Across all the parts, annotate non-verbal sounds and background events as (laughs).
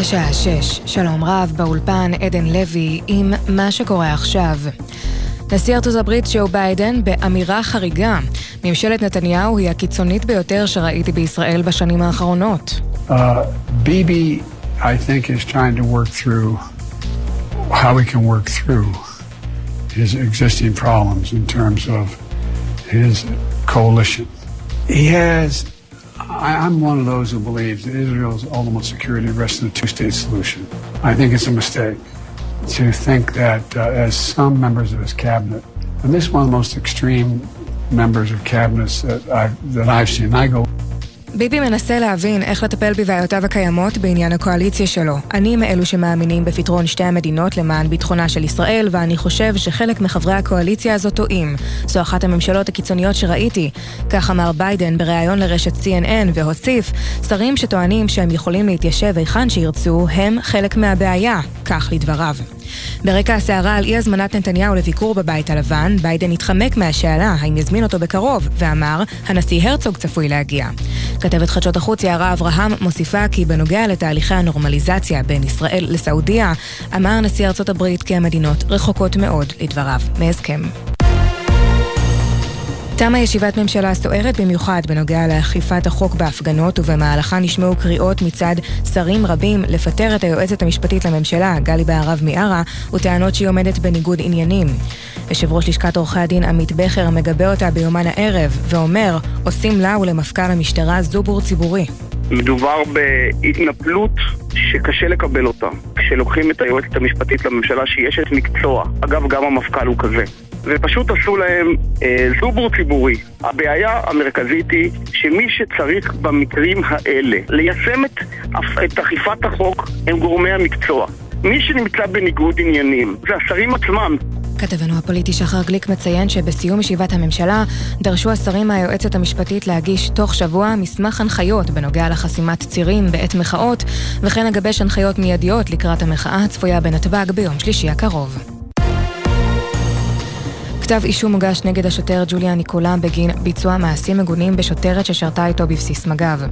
לשעה שש. שלום רב, באולפן עדן לוי עם מה שקורה עכשיו. נשיא ארצות הברית ג'ו ביידן באמירה חריגה. ממשלת נתניהו היא הקיצונית ביותר שראיתי בישראל בשנים האחרונות. Uh, Bibi, I think, is trying to work through how we can work through his existing problems in terms of his coalition. He has, I, I'm one of those who believes that Israel's ultimate security rests in a two state solution. I think it's a mistake to think that uh, as some members of his cabinet, and this is one of the most extreme members of cabinets that I've, that I've seen, I go ביבי מנסה להבין איך לטפל בבעיותיו הקיימות בעניין הקואליציה שלו. אני מאלו שמאמינים בפתרון שתי המדינות למען ביטחונה של ישראל, ואני חושב שחלק מחברי הקואליציה הזאת טועים. זו אחת הממשלות הקיצוניות שראיתי. כך אמר ביידן בריאיון לרשת CNN, והוסיף, שרים שטוענים שהם יכולים להתיישב היכן שירצו, הם חלק מהבעיה. כך לדבריו. ברקע הסערה על אי הזמנת נתניהו לביקור בבית הלבן, ביידן התחמק מהשאלה האם יזמין אותו בקרוב, ואמר, הנשיא הרצוג צפוי להגיע. כתבת חדשות החוץ יערה אברהם מוסיפה כי בנוגע לתהליכי הנורמליזציה בין ישראל לסעודיה, אמר נשיא ארצות הברית כי המדינות רחוקות מאוד, לדבריו, מהסכם. תמה ישיבת ממשלה סוערת במיוחד בנוגע לאכיפת החוק בהפגנות ובמהלכה נשמעו קריאות מצד שרים רבים לפטר את היועצת המשפטית לממשלה, גלי בהרב מיארה, וטענות שהיא עומדת בניגוד עניינים. יושב ראש לשכת עורכי הדין עמית בכר מגבה אותה ביומן הערב ואומר, עושים לה ולמפכ"ל המשטרה זובור ציבורי. מדובר בהתנפלות שקשה לקבל אותה. כשלוקחים את היועצת המשפטית לממשלה שהיא אשת מקצוע, אגב גם המפכ"ל הוא כזה, ופשוט עשו להם אה, זובור ציבורי. הבעיה המרכזית היא שמי שצריך במקרים האלה ליישם את, את אכיפת החוק הם גורמי המקצוע. מי שנמצא בניגוד עניינים זה השרים עצמם. כתבנו הפוליטי שחר גליק מציין שבסיום ישיבת הממשלה דרשו השרים מהיועצת המשפטית להגיש תוך שבוע מסמך הנחיות בנוגע לחסימת צירים בעת מחאות וכן לגבש הנחיות מיידיות לקראת המחאה הצפויה בנתב"ג ביום שלישי הקרוב. כתב אישום הוגש נגד השוטר ג'וליה ניקולה בגין ביצוע מעשים מגונים בשוטרת ששרתה איתו בבסיס מג"ב.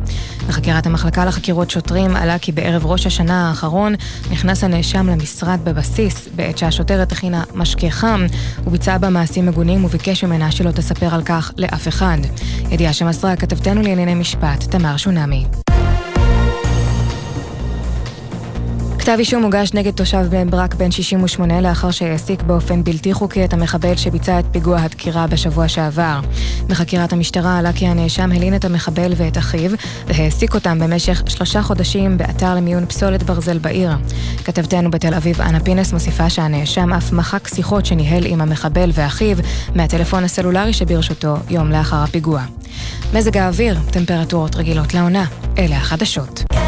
בחקירת המחלקה לחקירות שוטרים עלה כי בערב ראש השנה האחרון נכנס הנאשם למשרד בבסיס בעת שהשוטרת הכינה משקה חם, הוא ביצע בה מעשים מגונים וביקש ממנה שלא תספר על כך לאף אחד. ידיעה שמסרה כתבתנו לענייני משפט, תמר שונמי. כתב אישום הוגש נגד תושב בן ברק בן 68 לאחר שהעסיק באופן בלתי חוקי את המחבל שביצע את פיגוע הדקירה בשבוע שעבר. בחקירת המשטרה עלה כי הנאשם הלין את המחבל ואת אחיו והעסיק אותם במשך שלושה חודשים באתר למיון פסולת ברזל בעיר. כתבתנו בתל אביב אנה פינס מוסיפה שהנאשם אף מחק שיחות שניהל עם המחבל ואחיו מהטלפון הסלולרי שברשותו יום לאחר הפיגוע. מזג האוויר, טמפרטורות רגילות לעונה, אלה החדשות.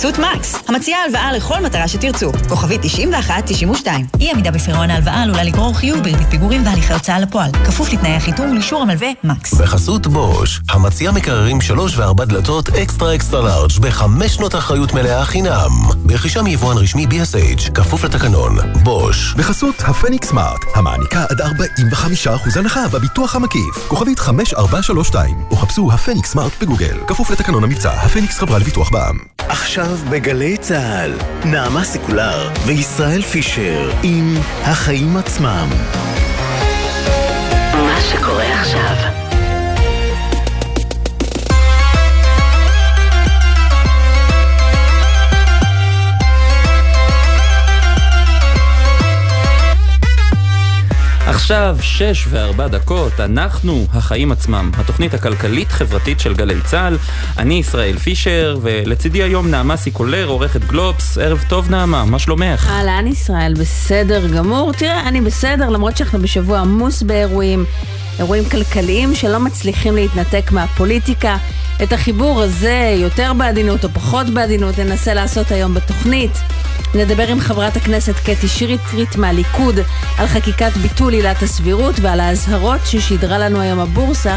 בחסות מקס, המציעה הלוואה לכל מטרה שתרצו. כוכבית 91-92. אי עמידה בפירעון ההלוואה עלולה לגרור חיוב בריבית פיגורים והליכי הוצאה לפועל. כפוף לתנאי החיתום ולאישור המלווה מקס. בחסות בוש, המציע מקררים שלוש וארבע דלתות extra extra large בחמש שנות אחריות מלאה חינם. ברכישה מיבואן רשמי BSH, כפוף לתקנון. בוש. בחסות הפניקס סמארט, המעניקה עד 45% הנחה בביטוח המקיף. כוכבית 5432, או חפשו הפניקס סמארט בגוגל. כפוף לתקנון המבצע, הפניקס חברה לביטוח בע"מ. עכשיו בגלי צה"ל, נעמה סיקולר וישראל פישר עם החיים עצמם. מה שקורה עכשיו עכשיו שש וארבע דקות, אנחנו החיים עצמם, התוכנית הכלכלית-חברתית של גלי צה"ל. אני ישראל פישר, ולצידי היום נעמה סיקולר, עורכת גלובס. ערב טוב נעמה, מה שלומך? אהלן ישראל, בסדר גמור. תראה, אני בסדר, למרות שאנחנו בשבוע עמוס באירועים, אירועים כלכליים שלא מצליחים להתנתק מהפוליטיקה. את החיבור הזה, יותר בעדינות או פחות בעדינות, ננסה לעשות היום בתוכנית. נדבר עם חברת הכנסת קטי שטרית מהליכוד על חקיקת ביטול עילת הסבירות ועל האזהרות ששידרה לנו היום הבורסה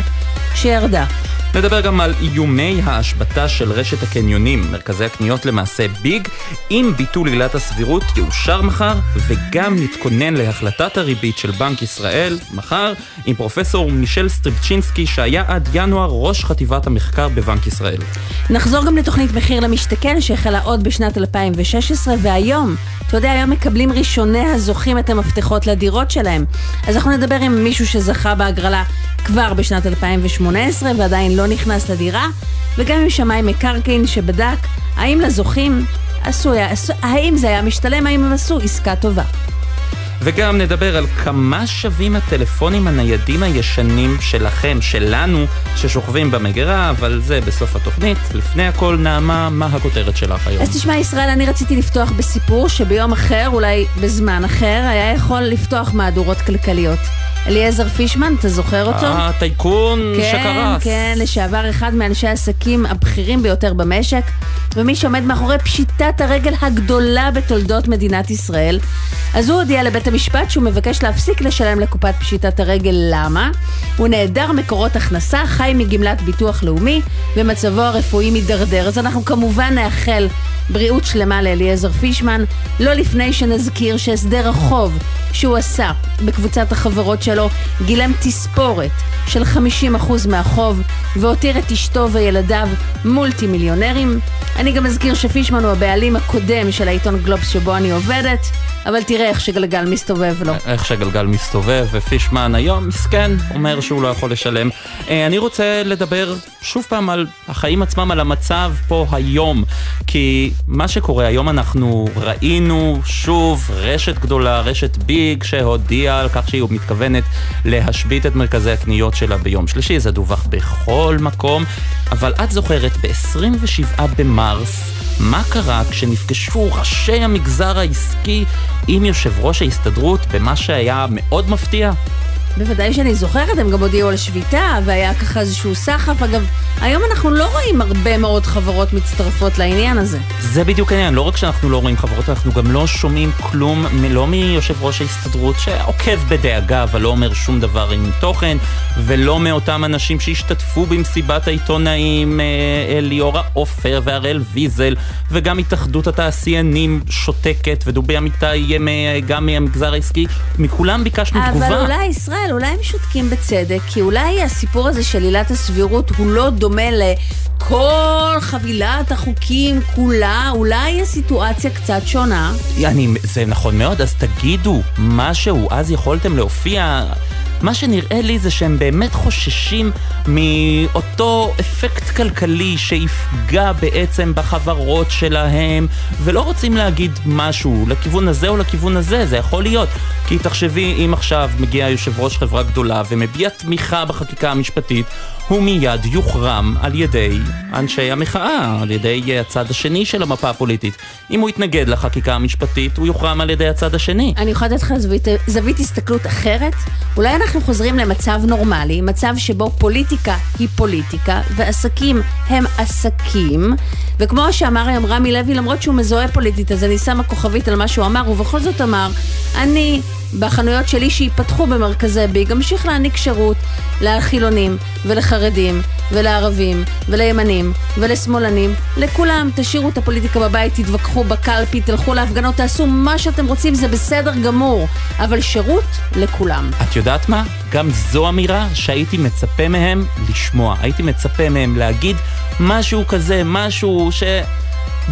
שירדה. נדבר גם על איומי ההשבתה של רשת הקניונים, מרכזי הקניות למעשה ביג, אם ביטול עילת הסבירות יאושר מחר, וגם נתכונן להחלטת הריבית של בנק ישראל מחר, עם פרופסור מישל סטריבצ'ינסקי, שהיה עד ינואר ראש חטיבת המחקר בבנק ישראל. נחזור גם לתוכנית מחיר למשתכן שהחלה עוד בשנת 2016, והיום, אתה יודע, היום מקבלים ראשוני הזוכים את המפתחות לדירות שלהם. אז אנחנו נדבר עם מישהו שזכה בהגרלה כבר בשנת 2018 ועדיין לא נכנס לדירה, וגם עם שמאי מקרקעין שבדק האם לזוכים עשו, האם זה היה משתלם, האם הם עשו עסקה טובה. וגם נדבר על כמה שווים הטלפונים הניידים הישנים שלכם, שלנו, ששוכבים במגירה, אבל זה בסוף התוכנית. לפני הכל, נעמה, מה הכותרת שלך היום? אז תשמע, ישראל, אני רציתי לפתוח בסיפור שביום אחר, אולי בזמן אחר, היה יכול לפתוח מהדורות כלכליות. אליעזר פישמן, אתה זוכר אותו? אה, טייקון כן, שקרס. כן, כן, לשעבר אחד מאנשי העסקים הבכירים ביותר במשק, ומי שעומד מאחורי פשיטת הרגל הגדולה בתולדות מדינת ישראל. אז הוא הודיע לבית המשפט שהוא מבקש להפסיק לשלם לקופת פשיטת הרגל. למה? הוא נעדר מקורות הכנסה, חי מגמלת ביטוח לאומי, ומצבו הרפואי מידרדר. אז אנחנו כמובן נאחל בריאות שלמה לאליעזר פישמן, לא לפני שנזכיר שהסדר החוב שהוא עשה בקבוצת החברות שלו גילם תספורת של 50% מהחוב והותיר את אשתו וילדיו מולטי מיליונרים. אני גם אזכיר שפישמן הוא הבעלים הקודם של העיתון גלובס שבו אני עובדת, אבל תראה איך שגלגל מסתובב לו. איך שגלגל מסתובב, ופישמן היום מסכן, אומר שהוא לא יכול לשלם. אה, אני רוצה לדבר שוב פעם על החיים עצמם, על המצב פה היום, כי מה שקורה היום אנחנו ראינו שוב רשת גדולה, רשת ביג, שהודיעה על כך שהיא מתכוונת להשבית את מרכזי הקניות שלה ביום שלישי, זה דווח בכל מקום, אבל את זוכרת, ב-27 במרס, מה קרה כשנפגשו ראשי המגזר העסקי עם יושב ראש ההסתדרות במה שהיה מאוד מפתיע? בוודאי שאני זוכרת, הם גם הודיעו על שביתה, והיה ככה איזשהו סחף. אגב, היום אנחנו לא רואים הרבה מאוד חברות מצטרפות לעניין הזה. זה בדיוק העניין, לא רק שאנחנו לא רואים חברות, אנחנו גם לא שומעים כלום, לא מיושב ראש ההסתדרות שעוקב בדאגה, אבל לא אומר שום דבר עם תוכן, ולא מאותם אנשים שהשתתפו במסיבת העיתונאים אה, ליאורה עופר והראל ויזל, וגם התאחדות התעשיינים שותקת, ודובי אמיתי גם מהמגזר העסקי, מכולם ביקשנו אבל תגובה. אבל אולי ישראל... ישראל, אולי הם שותקים בצדק, כי אולי הסיפור הזה של עילת הסבירות הוא לא דומה לכל חבילת החוקים כולה, אולי הסיטואציה קצת שונה. אני, זה נכון מאוד, אז תגידו משהו, אז יכולתם להופיע... מה שנראה לי זה שהם באמת חוששים מאותו אפקט כלכלי שיפגע בעצם בחברות שלהם, ולא רוצים להגיד משהו לכיוון הזה או לכיוון הזה, זה יכול להיות. כי תחשבי, אם עכשיו מגיע יושב ראש חברה גדולה ומביע תמיכה בחקיקה המשפטית, הוא מיד יוחרם על ידי אנשי המחאה, על ידי הצד השני של המפה הפוליטית. אם הוא יתנגד לחקיקה המשפטית, הוא יוחרם על ידי הצד השני. אני יכולה לתת לך זווית, זווית הסתכלות אחרת? אולי אנחנו חוזרים למצב נורמלי, מצב שבו פוליטיקה היא פוליטיקה, ועסקים הם עסקים, וכמו שאמר היום רמי לוי, למרות שהוא מזוהה פוליטית, אז אני שמה כוכבית על מה שהוא אמר, ובכל זאת אמר, אני בחנויות שלי שייפתחו במרכזי ביג, אמשיך להעניק שירות לחילונים ולחרדים ולערבים ולימנים ולשמאלנים, לכולם. תשאירו את הפוליטיקה בבית, תתווכחו בקלפי, תלכו להפגנות, תעשו מה שאתם רוצים, זה בסדר גמור, אבל שירות לכולם. את יודעת מה? גם זו אמירה שהייתי מצפה מהם לשמוע. הייתי מצפה מהם להגיד משהו כזה, משהו ש...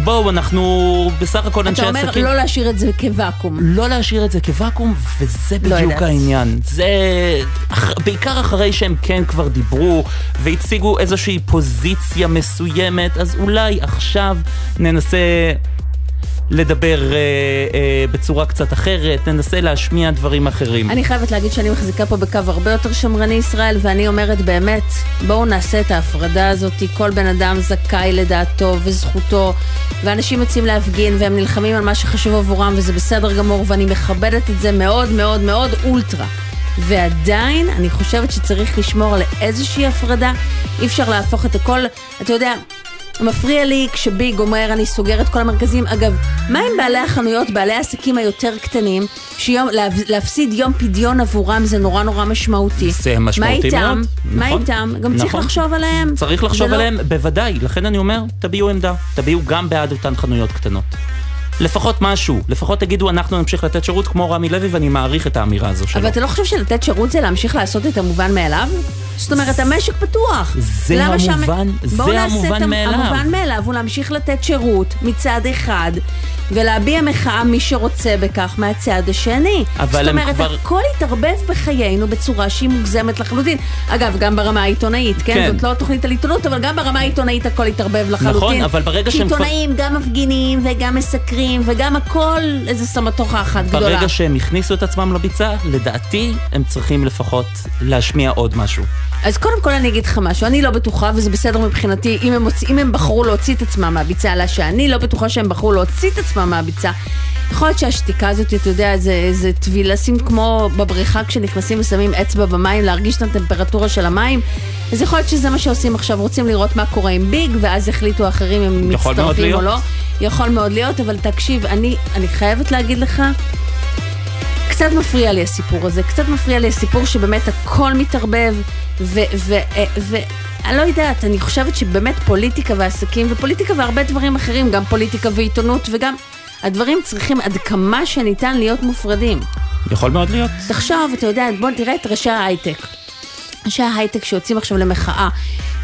בואו, אנחנו בסך הכל אנשי עסקים. אתה אומר לא להשאיר את זה כוואקום. לא להשאיר את זה כוואקום, וזה לא בדיוק לא העניין. זה בעיקר אחרי שהם כן כבר דיברו והציגו איזושהי פוזיציה מסוימת, אז אולי עכשיו ננסה לדבר אה, אה, בצורה קצת אחרת, ננסה להשמיע דברים אחרים. אני חייבת להגיד שאני מחזיקה פה בקו הרבה יותר שמרני ישראל, ואני אומרת באמת, בואו נעשה את ההפרדה הזאת, כל בן אדם זכאי לדעתו וזכותו, ואנשים יוצאים להפגין והם נלחמים על מה שחשוב עבורם, וזה בסדר גמור, ואני מכבדת את זה מאוד מאוד מאוד אולטרה. ועדיין אני חושבת שצריך לשמור על איזושהי הפרדה, אי אפשר להפוך את הכל, אתה יודע, מפריע לי כשביג אומר אני סוגר את כל המרכזים. אגב, מה עם בעלי החנויות, בעלי העסקים היותר קטנים, שלהפסיד יום פדיון עבורם זה נורא נורא משמעותי. זה משמעותי מה מאוד. איתם? מה. איתם? גם צריך נכון. לחשוב עליהם. צריך לחשוב לא- עליהם, בוודאי. לכן אני אומר, תביעו עמדה. תביעו גם בעד אותן חנויות קטנות. לפחות משהו, לפחות תגידו אנחנו נמשיך לתת שירות כמו רמי לוי ואני מעריך את האמירה הזו שלו. אבל אתה לא חושב שלתת שירות זה להמשיך לעשות את המובן מאליו? זאת אומרת, המשק פתוח. זה למה שהמ- המובן- זה בואו נעשה המובן את המ- מאליו. המובן מאליו הוא להמשיך לתת שירות מצד אחד, ולהביע מחאה מי שרוצה בכך מהצד השני. אבל זאת אומרת, כבר- הכל התערבב בחיינו בצורה שהיא מוגזמת לחלוטין. אגב, גם ברמה העיתונאית, כן? כן. זאת לא תוכנית על עיתונות, אבל גם ברמה העיתונאית הכל התערבב לחלוטין. נכון, אבל ברגע שהם שעיתונאים גם מפגינים וגם מסקרים וגם הכל איזה סמטוחה אחת גדולה. ברגע שהם הכניסו את עצמם לביצה, לדעתי הם צריכים לפחות להשמיע עוד משהו. אז קודם כל אני אגיד לך משהו, אני לא בטוחה, וזה בסדר מבחינתי, אם הם, מוציא, אם הם בחרו להוציא את עצמם מהביצה, אלא שאני לא בטוחה שהם בחרו להוציא את עצמם מהביצה. יכול להיות שהשתיקה הזאת, אתה יודע, זה, זה טביל, לשים כמו בבריכה כשנכנסים ושמים אצבע במים, להרגיש את הטמפרטורה של המים. אז יכול להיות שזה מה שעושים עכשיו, רוצים לראות מה קורה עם ביג, ואז יחליטו האחרים אם הם מצטרפים או. לא. יכול מאוד להיות, אבל תקשיב, אני, אני חייבת להגיד לך, קצת מפריע לי הסיפור הזה, קצת מפריע לי הסיפור שבאמת הכל מתערבב, ואני לא יודעת, אני חושבת שבאמת פוליטיקה ועסקים, ופוליטיקה והרבה דברים אחרים, גם פוליטיקה ועיתונות, וגם הדברים צריכים עד כמה שניתן להיות מופרדים. יכול מאוד להיות. תחשוב, אתה יודע, בוא תראה את ראשי ההייטק. ראשי ההייטק שיוצאים עכשיו למחאה.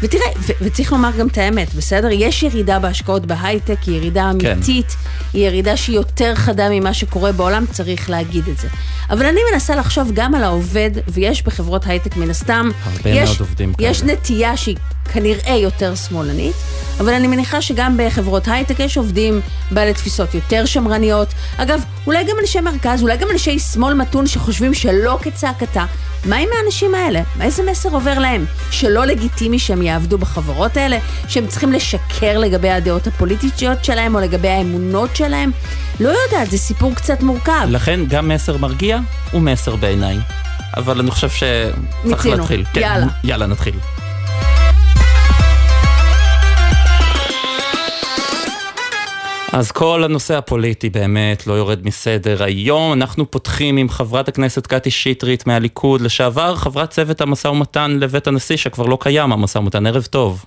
ותראה, ו- וצריך לומר גם את האמת, בסדר? יש ירידה בהשקעות בהייטק, היא ירידה כן. אמיתית, היא ירידה שהיא יותר חדה ממה שקורה בעולם, צריך להגיד את זה. אבל אני מנסה לחשוב גם על העובד, ויש בחברות הייטק מן הסתם, הרבה יש, מאוד עובדים יש כאלה. נטייה שהיא כנראה יותר שמאלנית, אבל אני מניחה שגם בחברות הייטק יש עובדים בעלי תפיסות יותר שמרניות. אגב, אולי גם אנשי מרכז, אולי גם אנשי שמאל מתון שחושבים שלא כצעקתה. מה עם האנשים האלה? איזה מסר עובר להם? שלא לגיטימי שהם יעבדו בחברות האלה? שהם צריכים לשקר לגבי הדעות הפוליטיות שלהם או לגבי האמונות שלהם? לא יודעת, זה סיפור קצת מורכב. לכן גם מסר מרגיע הוא מסר בעיניי. אבל אני חושב שצריך מיצינו. להתחיל. כן, יאללה. יאללה, נתחיל. אז כל הנושא הפוליטי באמת לא יורד מסדר היום. אנחנו פותחים עם חברת הכנסת קטי שטרית מהליכוד, לשעבר חברת צוות המשא ומתן לבית הנשיא, שכבר לא קיים המשא ומתן. ערב טוב.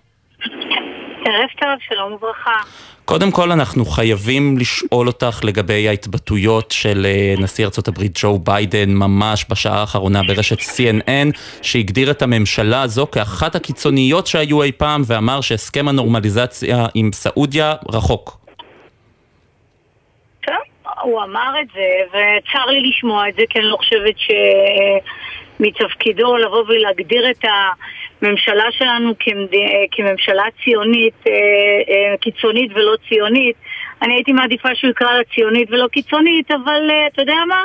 ערב טוב, שלום וברכה. קודם כל אנחנו חייבים לשאול אותך לגבי ההתבטאויות של אה, נשיא הברית ג'ו ביידן ממש בשעה האחרונה ברשת CNN שהגדיר את הממשלה הזו כאחת הקיצוניות שהיו אי פעם ואמר שהסכם הנורמליזציה עם סעודיה רחוק. הוא אמר את זה, וצר לי לשמוע את זה, כי אני לא חושבת שמתפקידו לבוא ולהגדיר את הממשלה שלנו כמד... כממשלה ציונית, אה, אה, קיצונית ולא ציונית. אני הייתי מעדיפה שהוא יקרא לה ציונית ולא קיצונית, אבל אה, אתה יודע מה?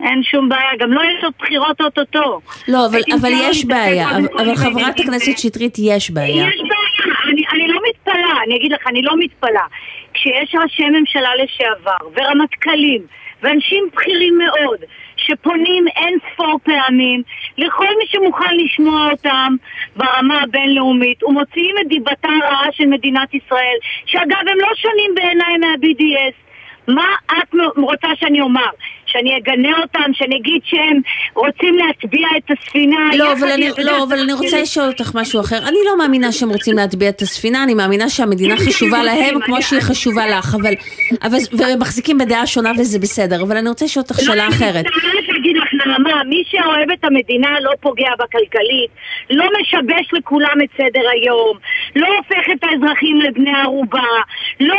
אין שום בעיה, גם לא יש עוד בחירות אוטוטו. לא, אבל, אבל יש בעיה, אבל, חברת. הכנסת שטרית, יש בעיה. יש בעיה, אני, אני לא מתפלאה, אני אגיד לך, אני לא מתפלאה. כשיש ראשי ממשלה לשעבר, ורמטכ"לים, ואנשים בכירים מאוד, שפונים אין ספור פעמים לכל מי שמוכן לשמוע אותם ברמה הבינלאומית, ומוציאים את דיבתה הרעה של מדינת ישראל, שאגב, הם לא שונים בעיניי מה-BDS. מה את רוצה שאני אומר? שאני אגנה אותם, שאני אגיד שהם רוצים להטביע את הספינה? לא, יחד אבל אני, עם- לא, אבל אני רוצה לשאול אותך משהו אחר. אני לא מאמינה שהם רוצים להטביע את הספינה, אני מאמינה שהמדינה (laughs) חשובה להם כמו שהיא חשובה לך, אבל... אבל והם מחזיקים בדעה שונה וזה בסדר, אבל אני רוצה לשאול אותך שאלה אחרת. נעמה, מי שאוהב את המדינה לא פוגע בה כלכלית, לא משבש לכולם את סדר היום, לא הופך את האזרחים לבני ערובה, לא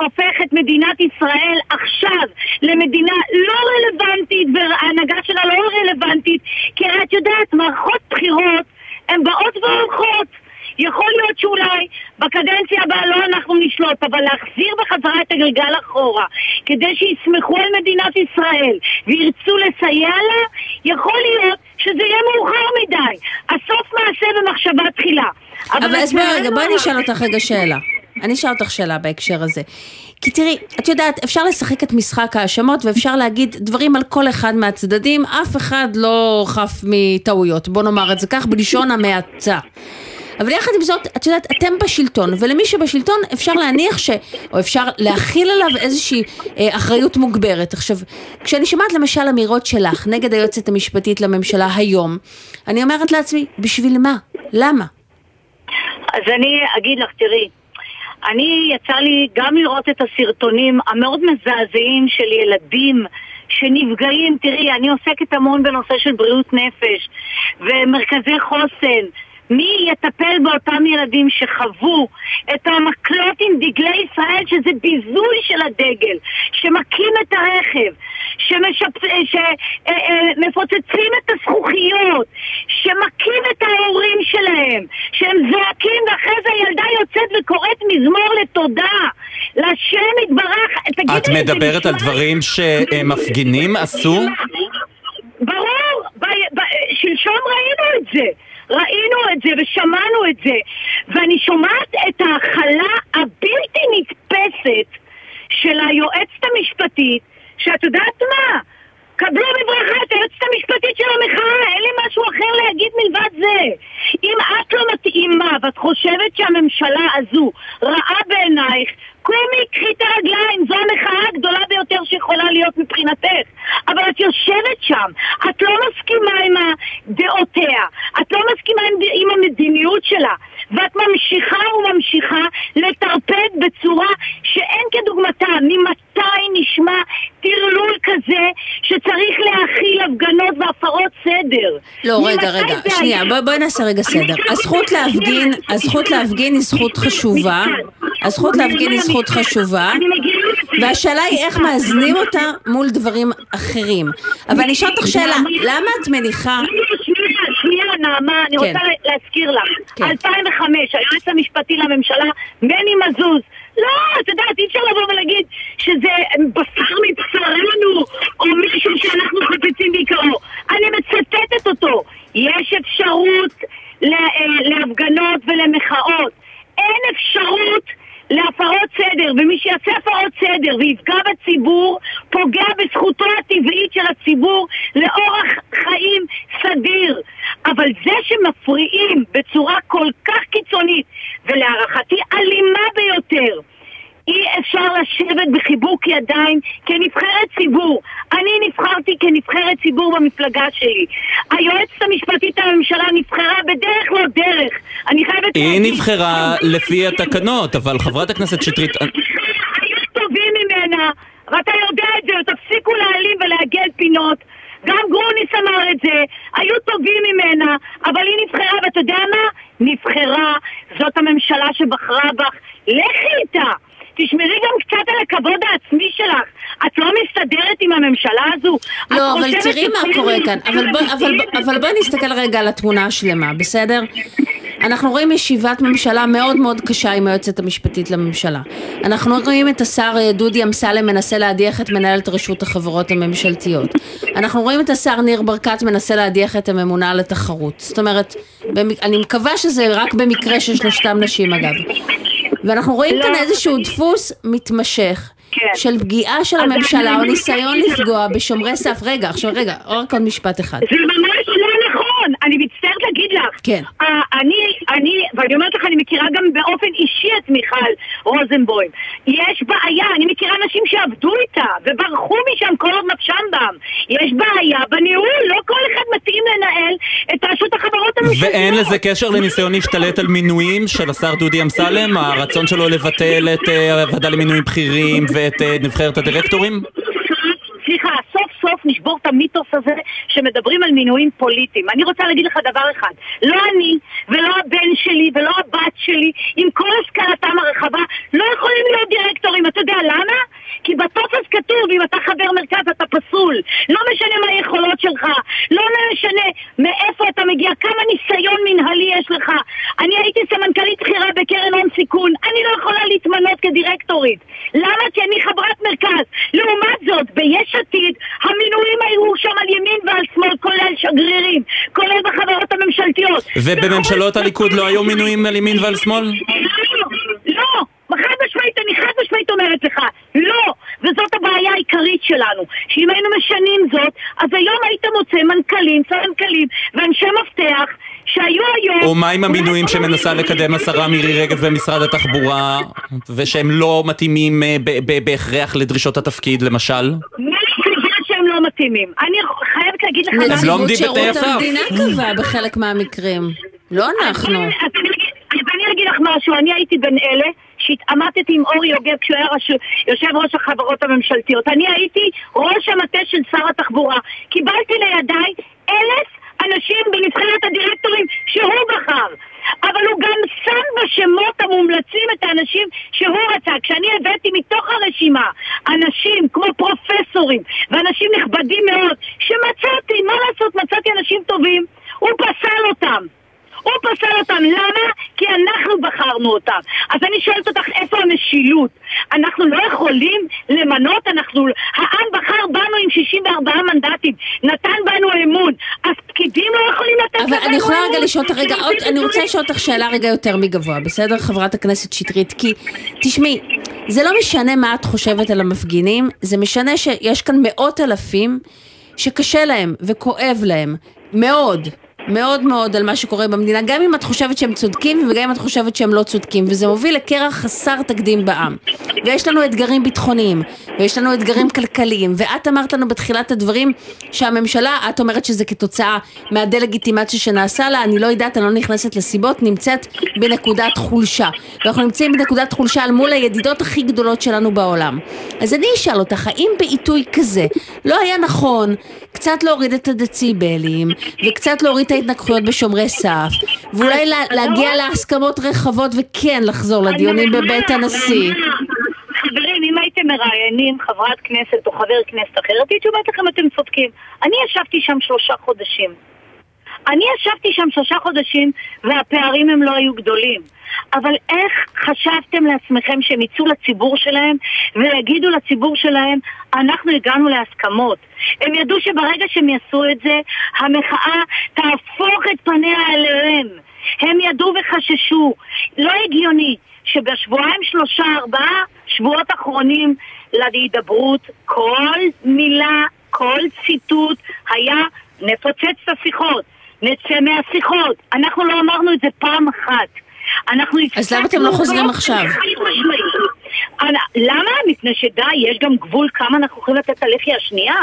הופך את מדינת ישראל עכשיו למדינה לא רלוונטית, וההנהגה שלה לא רלוונטית, כי את יודעת, מערכות בחירות הן באות והולכות. יכול להיות שאולי בקדנציה הבאה לא אנחנו נשלוט, אבל להחזיר בחזרה את הגלגל אחורה כדי שיסמכו על מדינת ישראל וירצו לסייע לה, יכול להיות שזה יהיה מאוחר מדי. הסוף מעשה במחשבה תחילה. אבל אז בואי רגע, לצערנו בואי הרב- נשאל אותך רגע שאלה. אני אשאל אותך שאלה בהקשר הזה. כי תראי, את יודעת, אפשר לשחק את משחק ההאשמות ואפשר להגיד דברים על כל אחד מהצדדים, אף אחד לא חף מטעויות, בוא נאמר את זה כך, בלשון המעטה. אבל יחד עם זאת, את יודעת, אתם בשלטון, ולמי שבשלטון אפשר להניח ש... או אפשר להכיל עליו איזושהי אה, אחריות מוגברת. עכשיו, כשאני שומעת למשל אמירות שלך נגד היועצת המשפטית לממשלה היום, אני אומרת לעצמי, בשביל מה? למה? אז אני אגיד לך, תראי, אני, יצא לי גם לראות את הסרטונים המאוד מזעזעים של ילדים שנפגעים. תראי, אני עוסקת המון בנושא של בריאות נפש ומרכזי חוסן. מי יטפל באותם ילדים שחוו את המקלות עם דגלי ישראל, שזה ביזוי של הדגל, שמכים את הרכב, שמפוצצים את הזכוכיות, שמכים את ההורים שלהם, שהם זועקים ואחרי זה הילדה יוצאת וקוראת מזמור לתודה. לשם יתברך, תגידי את מדברת על דברים שמפגינים עשו? ברור, שלשום ראינו את זה. ראינו את זה ושמענו את זה, ואני שומעת את ההכלה הבלתי נתפסת של היועצת המשפטית, שאת יודעת מה? קבלו בברכה את היועצת המשפטית של המחאה, אין לי משהו אחר להגיד מלבד זה. אם את לא מתאימה ואת חושבת שהממשלה הזו רעה בעינייך, קומי, קחי את הרגליים, זו המחאה הגדולה ביותר שיכולה להיות מבחינתך. אבל את יושבת שם, את לא מסכימה עם דעותיה, את לא מסכימה עם, עם המדיניות שלה, ואת ממשיכה וממשיכה לטרפד בצורה שאין כדוגמתה. ממתי נשמע טרלול כזה שצריך להכיל הפגנות והפרות סדר? לא, רגע, רגע, שנייה, בואי בוא נעשה רגע סדר. הזכות להפגין, הזכות להפגין היא זכות חשובה. הזכות להפגין היא זכות חשובה. והשאלה היא איך מאזנים אותה מול דברים אחרים. אבל אני אשאל אותך שאלה, למה את מניחה... שנייה, נעמה, אני רוצה כן. להזכיר לך. 2005, היועץ המשפטי לממשלה, מני מזוז. לא, את יודעת, אי אפשר לבוא ולהגיד שזה בשר מבשרנו, או מישהו שאנחנו חפצים בעיקרו. אני מצטטת אותו. יש אפשרות להפגנות ולמחאות. אין אפשרות להפרות סדר, ומי שיעשה הפרות סדר ויפגע בציבור, פוגע בזכותו הטבעית של הציבור לאורח חיים סדיר. אבל זה שמפריעים בצורה כל כך קיצונית, ולהערכתי אלימה ביותר, אי אפשר לשבת בחיבוק ידיים כנבחרת ציבור. אני נבחרתי כנבחרת ציבור במפלגה שלי. היועצת המשפטית לממשלה נבחרה בדרך לא דרך. אני חייבת... היא נבחרה לפי התקנות, אבל חברת הכנסת שטרית... היו טובים ממנה, ואתה יודע את זה, תפסיקו להעלים ולעגל פינות. גם גרוניס אמר את זה, היו טובים ממנה, אבל היא נבחרה, ואתה יודע מה? נבחרה, זאת הממשלה שבחרה בך, לכי איתה. תשמרי גם קצת על הכבוד העצמי שלך. את לא מסתדרת עם הממשלה הזו. לא, אבל תראי מה קורה כאן. אבל, בוא, אבל, אבל בואי נסתכל רגע על התמונה השלמה, בסדר? אנחנו רואים ישיבת ממשלה מאוד מאוד קשה עם היועצת המשפטית לממשלה. אנחנו רואים את השר אה, דודי אמסלם מנסה להדיח את מנהלת רשות החברות הממשלתיות. אנחנו רואים את השר ניר ברקת מנסה להדיח את הממונה על התחרות. זאת אומרת, אני מקווה שזה רק במקרה של שלושתם נשים אגב. ואנחנו רואים לא. כאן איזשהו דפוס מתמשך. כן. של פגיעה של הממשלה או ניסיון לפגוע בשומרי סף. רגע, עכשיו רגע, רק עוד משפט אחד. זה ממש לא נכון, אני מצטערת להגיד לך. כן. Uh, אני, אני, ואני אומרת לך, אני מכירה גם באופן אישי את מיכל רוזנבוים. יש בעיה, אני מכירה אנשים שעבדו איתה וברחו משם כל עוד נפשם בם. יש בעיה בניהול, לא כל אחד מתאים לנהל את רשות ואין לזה קשר לניסיון להשתלט על מינויים של השר דודי אמסלם? הרצון שלו לבטל את אה, הוועדה למינויים בכירים ואת אה, נבחרת הדירקטורים? נשבור את המיתוס הזה שמדברים על מינויים פוליטיים. אני רוצה להגיד לך דבר אחד, לא אני ולא הבן שלי ולא הבת שלי, עם כל השכלתם הרחבה, לא יכולים להיות דירקטורים. אתה יודע למה? כי בטופס כתוב, אם אתה חבר מרכז אתה פסול. לא משנה מה היכולות שלך, לא משנה מאיפה אתה מגיע, כמה ניסיון מנהלי יש לך. אני הייתי סמנכ"לית בכירה בקרן הון סיכון, אני לא יכולה להתמנות כדירקטורית. למה? כי אני חברת מרכז. לעומת זאת, ביש עתיד, המינויים היו שם על ימין ועל שמאל, כולל שגרירים, כולל בחברות הממשלתיות. ובממשלות הליכוד לא היו מינויים על ימין ועל שמאל? לא, חד משמעית, אני חד משמעית אומרת לך, לא, וזאת הבעיה העיקרית שלנו, שאם היינו משנים זאת, אז היום היית מוצא מנכ"לים, סמנכ"לים ואנשי מפתח שהיו היום... או מה עם המינויים שמנסה לקדם השרה מירי רגב במשרד התחבורה, ושהם לא מתאימים אה, בהכרח לדרישות התפקיד, למשל? לא מתאימים? אני חייבת להגיד לך... הם לא עומדים נציבות שירות. המדינה קבעה בחלק מהמקרים. לא אנחנו. אני אגיד- לך משהו, אני הייתי בין אלה שהתעמתתי עם אורי יוגב כשהוא היה. יושב ראש החברות הממשלתיות. אני הייתי ראש המטה של שר התחבורה. קיבלתי לידיי אלף אנשים בנבחרת הדירקטורים שהוא בחר. אבל הוא גם שם בשמות המומלצים את האנשים שהוא רצה. כשאני הבאתי מתוך הרשימה אנשים כמו פרופסורים ואנשים נכבדים מאוד, שמצאתי, מה לעשות, מצאתי אנשים טובים, הוא פסל אותם. הוא פסל אותם, למה? כי אנחנו בחרנו אותם. אז אני שואלת אותך, איפה המשילות? אנחנו לא יכולים למנות, אנחנו... העם בחר בנו עם 64 מנדטים, נתן בנו אמון, פקידים לא יכולים לתת אבל לנו אני יכולה? רגע לשאול אותך רגע, עוד, אני רוצה לשאול אותך שאלה רגע יותר מגבוה, בסדר, חברת הכנסת שטרית? כי, תשמעי, זה לא משנה מה את חושבת על המפגינים, זה משנה שיש כאן מאות אלפים שקשה להם וכואב להם, מאוד. מאוד מאוד על מה שקורה במדינה, גם אם את חושבת שהם צודקים וגם אם את חושבת שהם לא צודקים, וזה מוביל לקרע חסר תקדים בעם. ויש לנו אתגרים ביטחוניים, ויש לנו אתגרים כלכליים, ואת אמרת לנו בתחילת הדברים שהממשלה, את אומרת שזה כתוצאה מהדה-לגיטימציה שנעשה לה, אני לא יודעת, אני לא נכנסת לסיבות, נמצאת בנקודת חולשה. ואנחנו נמצאים בנקודת חולשה אל מול הידידות הכי גדולות שלנו בעולם. אז אני אשאל אותך, האם בעיתוי כזה לא היה נכון קצת להוריד את הדציבלים, וקצת להוריד את ההתנגחויות בשומרי סף, ואולי לה, להגיע להסכמות רחבות וכן לחזור לדיונים בבית הנשיא. חברים, אם הייתם מראיינים חברת כנסת או חבר כנסת אחר, הייתי אומרת לכם, אתם צודקים. אני ישבתי שם שלושה חודשים. אני ישבתי שם שלושה חודשים והפערים הם לא היו גדולים. אבל איך חשבתם לעצמכם שהם יצאו לציבור שלהם ויגידו לציבור שלהם, אנחנו הגענו להסכמות. הם ידעו שברגע שהם יעשו את זה, המחאה תהפוך את פניה אליהם. הם ידעו וחששו. לא הגיוני שבשבועיים שלושה ארבעה שבועות אחרונים להידברות כל מילה, כל ציטוט היה נפוצץ את השיחות, נצא מהשיחות. אנחנו לא אמרנו את זה פעם אחת. אנחנו אז למה אתם לא חוזרים עכשיו? למה? מפני שדי, יש גם גבול כמה אנחנו יכולים לתת את הלחי השנייה.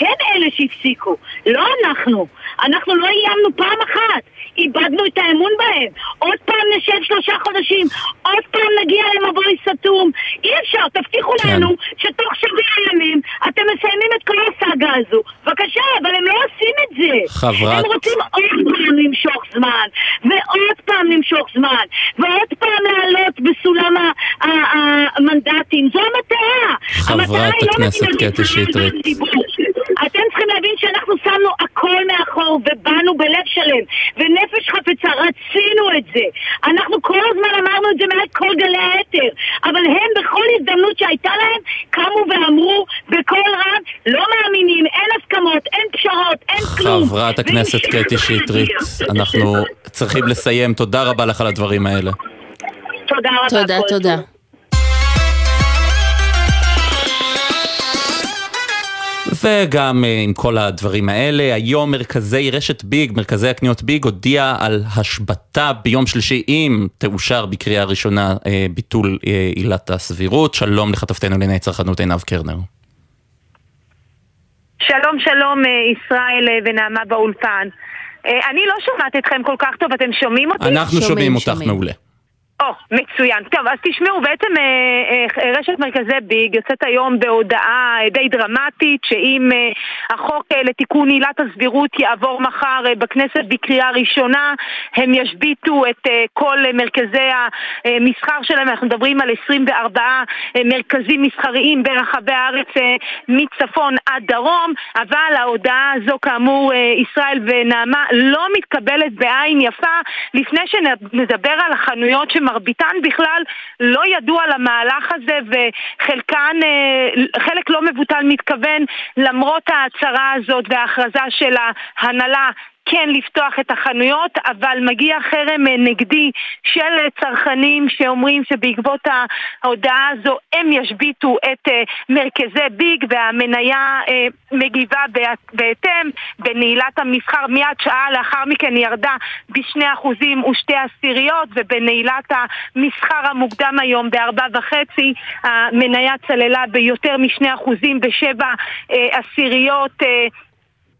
הם אלה שהפסיקו, לא אנחנו. אנחנו לא איימנו פעם אחת. איבדנו את האמון בהם. עוד פעם נשב שלושה חודשים, עוד פעם נגיע למבוי סתום. אי אפשר, תבטיחו כן. לנו שתוך שבעה ימים אתם מסיימים את כל הסאגה הזו. בבקשה, אבל הם לא עושים את זה. חברת- הם רוצים עוד פעם למשוך זמן, ועוד פעם למשוך זמן, ועוד פעם לעלות בסולם ה- ה- המנדטים. זו המטרה. חברת המטרה היא לא הכנסת מדינת קטי ישראל שטרית. אתם צריכים להבין שאנחנו שמנו הכל מאחור ובאנו בלב שלם ונפש חפצה, רצינו את זה. אנחנו כל הזמן אמרנו את זה מעל כל גלי האתר, אבל הם בכל הזדמנות שהייתה להם קמו ואמרו בקול רם, לא מאמינים, אין הסכמות, אין פשרות, אין כלום. חברת הכנסת קטי שטרית. אנחנו צריכים לסיים. תודה רבה לך על הדברים האלה. תודה רבה. תודה, תודה. וגם אה, עם כל הדברים האלה, היום מרכזי רשת ביג, מרכזי הקניות ביג, הודיע על השבתה ביום שלישי אם תאושר בקריאה ראשונה אה, ביטול אה, עילת הסבירות. שלום לכתבתנו לענייני צרכנות עינב קרנר. שלום שלום ישראל ונעמה באולפן. אני לא שומעת אתכם כל כך טוב, אתם שומעים אותי? אנחנו שומעים, שומעים אותך שומעים. מעולה. או, מצוין. טוב, אז תשמעו, בעצם אה, אה, רשת מרכזי ביג יוצאת היום בהודעה אה, די דרמטית, שאם אה, החוק אה, לתיקון עילת הסבירות יעבור מחר אה, בכנסת בקריאה ראשונה, הם ישביתו את אה, כל אה, מרכזי המסחר שלהם, אנחנו מדברים על 24 אה, מרכזים מסחריים ברחבי הארץ אה, מצפון עד דרום, אבל ההודעה הזו כאמור, אה, ישראל ונעמה, לא מתקבלת בעין יפה לפני שנדבר על החנויות שמרביתן בכלל לא ידעו על המהלך הזה וחלקן, אה, חלק לא מבוטל מתכוון למרות ההצהרה הזאת וההכרזה של ההנהלה כן לפתוח את החנויות, אבל מגיע חרם אה, נגדי של אה, צרכנים שאומרים שבעקבות ההודעה הזו הם ישביתו את אה, מרכזי ביג והמניה מגיבה בהתאם בנעילת המסחר. מיד שעה לאחר מכן ירדה בשני אחוזים ושתי עשיריות ובנעילת המסחר המוקדם היום בארבע וחצי המניה צללה ביותר משני אחוזים בשבע עשיריות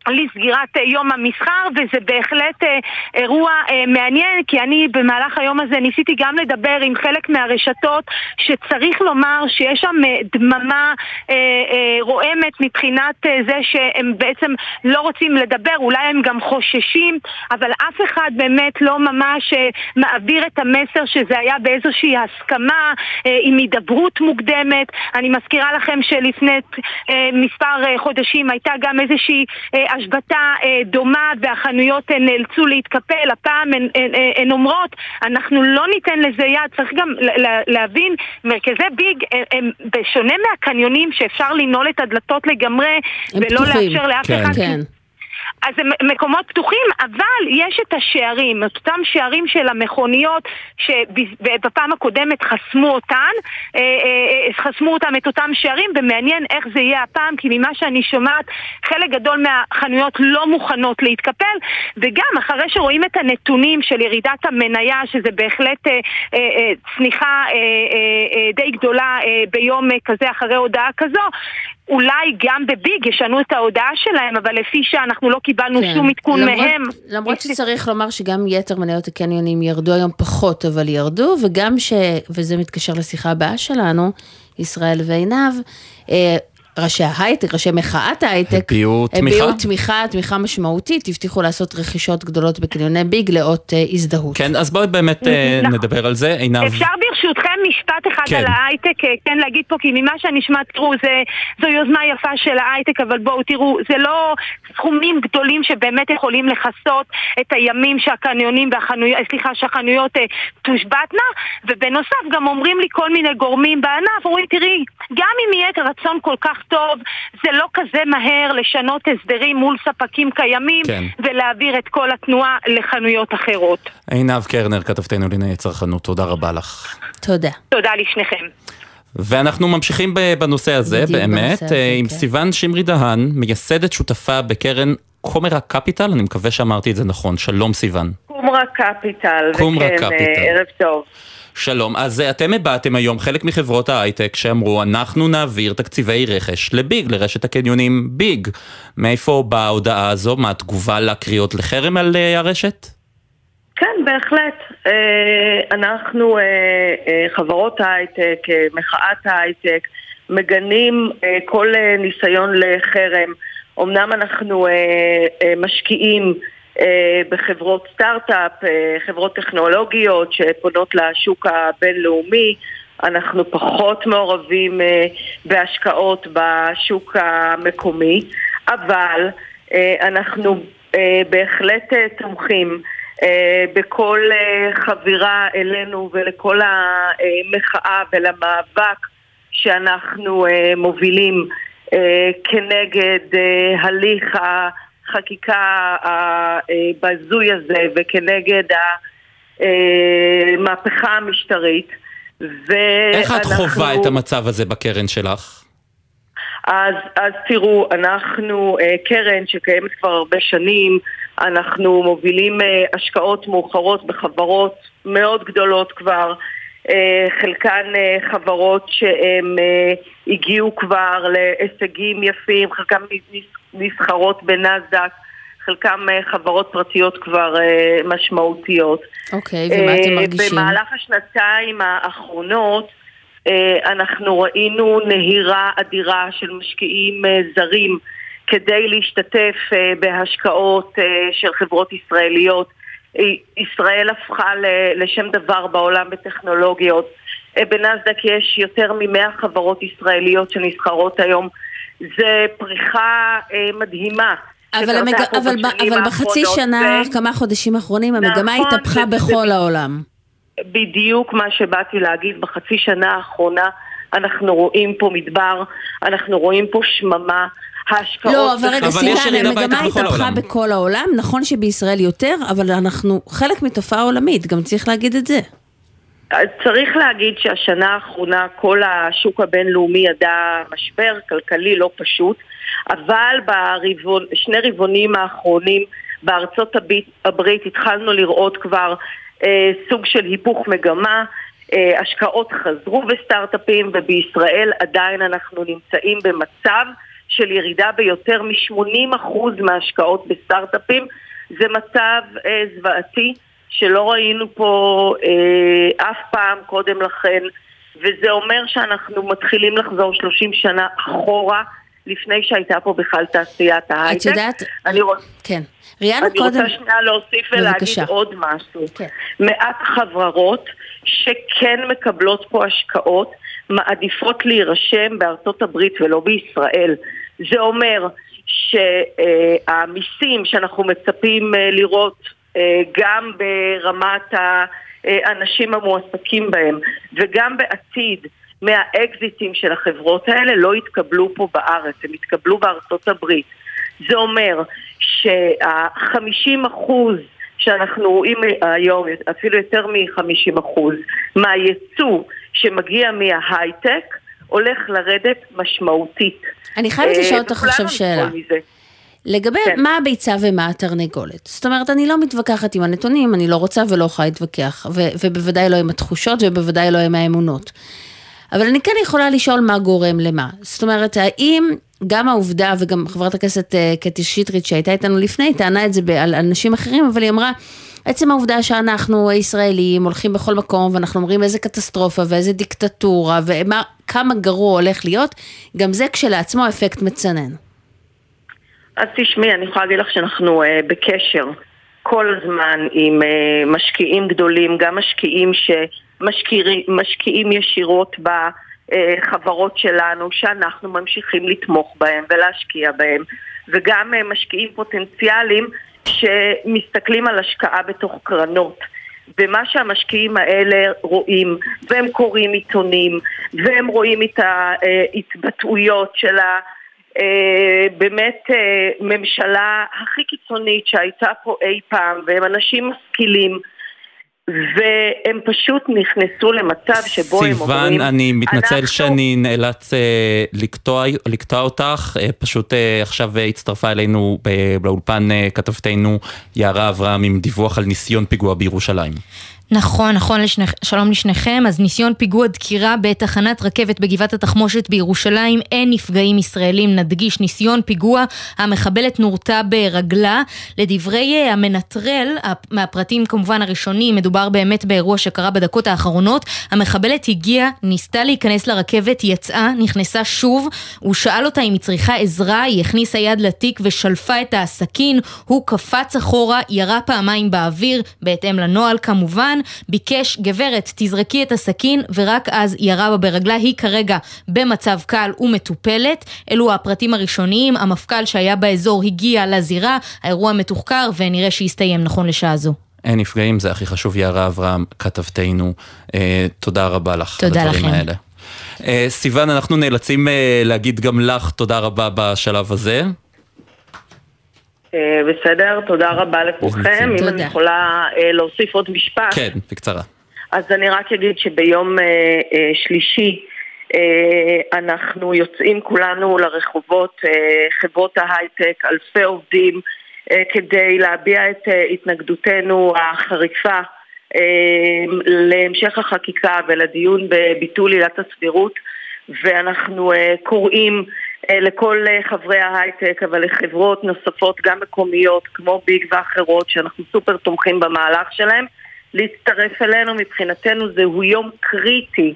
לסגירת אה, יום המסחר וזה בהחלט אה, אירוע אה, מעניין כי אני במהלך היום הזה ניסיתי גם לדבר עם חלק מהרשתות שצריך לומר שיש שם דממה רועמת מבחינת זה שהם בעצם לא רוצים לדבר, אולי הם גם חוששים אבל אף אחד באמת לא ממש מעביר את המסר שזה היה באיזושהי הסכמה עם הידברות מוקדמת. אני מזכירה לכם שלפני מספר חודשים הייתה גם איזושהי השבתה אה, דומה והחנויות אה, נאלצו להתקפל, הפעם הן, הן, הן אומרות אנחנו לא ניתן לזה יד, צריך גם להבין, מרכזי ביג הם, הם בשונה מהקניונים שאפשר לנעול את הדלתות לגמרי ולא פתוחים. לאפשר לאף כן. אחד כן. אז מקומות פתוחים, אבל יש את השערים, את אותם שערים של המכוניות שבפעם הקודמת חסמו אותן, אה, אה, אה, חסמו אותם את אותם שערים, ומעניין איך זה יהיה הפעם, כי ממה שאני שומעת, חלק גדול מהחנויות לא מוכנות להתקפל, וגם אחרי שרואים את הנתונים של ירידת המניה, שזה בהחלט צניחה די גדולה ביום כזה אחרי הודעה כזו, אולי גם בביג ישנו את ההודעה שלהם, אבל לפי שאנחנו לא קיבלנו כן. שום עדכון מהם. למרות שצריך לומר שגם יתר מניות הקניונים ירדו היום פחות, אבל ירדו, וגם ש... וזה מתקשר לשיחה הבאה שלנו, ישראל ועינב, אה, ראשי ההייטק, ראשי מחאת ההייטק, הביעו תמיכה, הביעו תמיכה, תמיכה משמעותית, הבטיחו לעשות רכישות גדולות בקניוני ביג לאות uh, הזדהות. כן, אז בואי באמת uh, נדבר על זה, עינב. אפשר ברשותכם משפט אחד כן. על ההייטק, אה, כן להגיד פה, כי ממה שאני שנשמע, תראו, זה, זו יוזמה יפה של ההייטק, אבל בואו תראו, זה לא סכומים גדולים שבאמת יכולים לכסות את הימים שהקניונים והחנויות, סליחה, שהחנויות תושבתנה, ובנוסף גם אומרים לי כל מיני גורמים בענף, אומרים, תראי, גם אם יהיה רצון כל כך טוב, זה לא כזה מהר לשנות הסדרים מול ספקים קיימים כן. ולהעביר את כל התנועה לחנויות אחרות. עינב קרנר, כתבתנו לענייני צרכנות, תודה רבה לך. תודה. תודה לשניכם. ואנחנו ממשיכים בנושא הזה, באמת, בנושא הזה, עם כן. סיון שמרי דהן, מייסדת שותפה בקרן קומרה קפיטל, אני מקווה שאמרתי את זה נכון, שלום סיון. קומרה קפיטל, קומרה וכן, קפיטל. ערב טוב. שלום, אז אה, אתם הייתם היום חלק מחברות ההייטק שאמרו אנחנו נעביר תקציבי רכש לביג, לרשת הקניונים ביג. מאיפה באה ההודעה הזו? מה התגובה לקריאות לחרם על אה, הרשת? כן, בהחלט. אה, אנחנו, חברות ההייטק, מחאת ההייטק, מגנים כל ניסיון לחרם. אמנם אנחנו משקיעים בחברות סטארט-אפ, אה, חברות טכנולוגיות שפונות לשוק הבינלאומי. אנחנו פחות מעורבים אה, בהשקעות בשוק המקומי, אבל אנחנו בהחלט תומכים בכל חבירה אלינו ולכל המחאה ולמאבק שאנחנו מובילים כנגד הליך ה... החקיקה הבזוי הזה וכנגד המהפכה המשטרית. איך את חווה את המצב הזה בקרן שלך? אז, אז תראו, אנחנו קרן שקיימת כבר הרבה שנים, אנחנו מובילים השקעות מאוחרות בחברות מאוד גדולות כבר, חלקן חברות שהן הגיעו כבר להישגים יפים, חלקן נסחרות בנסדק, חלקם אה, חברות פרטיות כבר אה, משמעותיות. אוקיי, ומה אתם אה, מרגישים? במהלך השנתיים האחרונות אנחנו ראינו נהירה אדירה של משקיעים זרים כדי להשתתף בהשקעות של חברות ישראליות. ישראל הפכה לשם דבר בעולם בטכנולוגיות. בנסדק יש יותר ממאה חברות ישראליות שנסחרות היום זה פריחה אה, מדהימה. אבל, המג... אבל, אבל בחצי שנה, ו... כמה חודשים אחרונים, המגמה נכון, התהפכה זה, בכל זה... העולם. בדיוק מה שבאתי להגיד, בחצי שנה האחרונה אנחנו רואים פה מדבר, אנחנו רואים פה שממה, ההשקעות... לא, אבל רגע, ירידה המגמה התהפכה העולם. בכל העולם, נכון שבישראל יותר, אבל אנחנו חלק מתופעה עולמית, גם צריך להגיד את זה. אז צריך להגיד שהשנה האחרונה כל השוק הבינלאומי ידע משבר כלכלי לא פשוט, אבל בשני רבעונים האחרונים בארצות הברית, הברית התחלנו לראות כבר אה, סוג של היפוך מגמה, אה, השקעות חזרו בסטארט-אפים ובישראל עדיין אנחנו נמצאים במצב של ירידה ביותר מ-80% מההשקעות בסטארט-אפים, זה מצב אה, זוועתי. שלא ראינו פה אה, אף פעם קודם לכן, וזה אומר שאנחנו מתחילים לחזור 30 שנה אחורה, לפני שהייתה פה בכלל תעשיית ההייטק. את יודעת... אני, רוצ... כן. ריאנה אני קודם... רוצה שנייה להוסיף ולהגיד בבקשה. עוד משהו. כן. מעט חברות שכן מקבלות פה השקעות, מעדיפות להירשם בארצות הברית ולא בישראל. זה אומר שהמיסים שאנחנו מצפים אה, לראות גם ברמת האנשים המועסקים בהם וגם בעתיד מהאקזיטים של החברות האלה לא יתקבלו פה בארץ, הם יתקבלו בארצות הברית. זה אומר שה-50 אחוז שאנחנו רואים היום, אפילו יותר מ-50 אחוז, מהייצוא שמגיע מההייטק, הולך לרדת משמעותית. אני חייבת אה, לשאול אותך עכשיו שאלה. מזה. לגבי כן. מה הביצה ומה התרנגולת. זאת אומרת, אני לא מתווכחת עם הנתונים, אני לא רוצה ולא יכולה להתווכח, ו- ובוודאי לא עם התחושות ובוודאי לא עם האמונות. אבל אני כן יכולה לשאול מה גורם למה. זאת אומרת, האם גם העובדה, וגם חברת הכנסת אה, קטי שטרית שהייתה איתנו לפני, טענה את זה על אנשים אחרים, אבל היא אמרה, עצם העובדה שאנחנו הישראלים הולכים בכל מקום ואנחנו אומרים איזה קטסטרופה ואיזה דיקטטורה וכמה גרוע הולך להיות, גם זה כשלעצמו אפקט מצנן. אז תשמעי, אני יכולה להגיד לך שאנחנו uh, בקשר כל הזמן עם uh, משקיעים גדולים, גם משקיעים שמשקיעים ישירות בחברות שלנו, שאנחנו ממשיכים לתמוך בהם ולהשקיע בהם, וגם uh, משקיעים פוטנציאליים שמסתכלים על השקעה בתוך קרנות. ומה שהמשקיעים האלה רואים, והם קוראים עיתונים, והם רואים את ההתבטאויות של ה... אה, באמת אה, ממשלה הכי קיצונית שהייתה פה אי פעם, והם אנשים משכילים, והם פשוט נכנסו למצב שבו הם אומרים... סיוון, אני מתנצל אנחנו- שאני נאלץ אה, לקטוע, לקטוע אותך, אה, פשוט אה, עכשיו אה, הצטרפה אלינו באולפן אה, כתבתנו יערה אברהם עם דיווח על ניסיון פיגוע בירושלים. נכון, נכון, לשניכ... שלום לשניכם. אז ניסיון פיגוע דקירה בתחנת רכבת בגבעת התחמושת בירושלים, אין נפגעים ישראלים, נדגיש, ניסיון פיגוע, המחבלת נורתה ברגלה. לדברי אה, המנטרל, הפ- מהפרטים כמובן הראשונים, מדובר באמת באירוע שקרה בדקות האחרונות. המחבלת הגיעה, ניסתה להיכנס לרכבת, יצאה, נכנסה שוב, הוא שאל אותה אם היא צריכה עזרה, היא הכניסה יד לתיק ושלפה את הסכין, הוא קפץ אחורה, ירה פעמיים באוויר, בהתאם לנוהל כמובן, ביקש, גברת, תזרקי את הסכין, ורק אז ירה בה ברגלה, היא כרגע במצב קל ומטופלת. אלו הפרטים הראשוניים, המפכ"ל שהיה באזור הגיע לזירה, האירוע מתוחקר ונראה שיסתיים נכון לשעה זו. אין נפגעים, זה הכי חשוב, יערה אברהם, כתבתנו. אה, תודה רבה לך תודה על הדברים לכם. האלה. אה, סיוון, אנחנו נאלצים אה, להגיד גם לך תודה רבה בשלב הזה. אה, בסדר, תודה רבה לכולכם. אם. אני יכולה אה, להוסיף עוד משפט. כן, בקצרה. אז אני רק אגיד שביום אה, שלישי אנחנו יוצאים כולנו לרחובות, חברות ההייטק, אלפי עובדים, כדי להביע את התנגדותנו החריפה להמשך החקיקה ולדיון בביטול עילת הסבירות, ואנחנו קוראים לכל אה, חברי ההייטק, אבל לחברות נוספות, גם מקומיות, כמו ביג ואחרות, שאנחנו סופר תומכים במהלך שלהם, להצטרף אלינו. מבחינתנו זהו יום קריטי,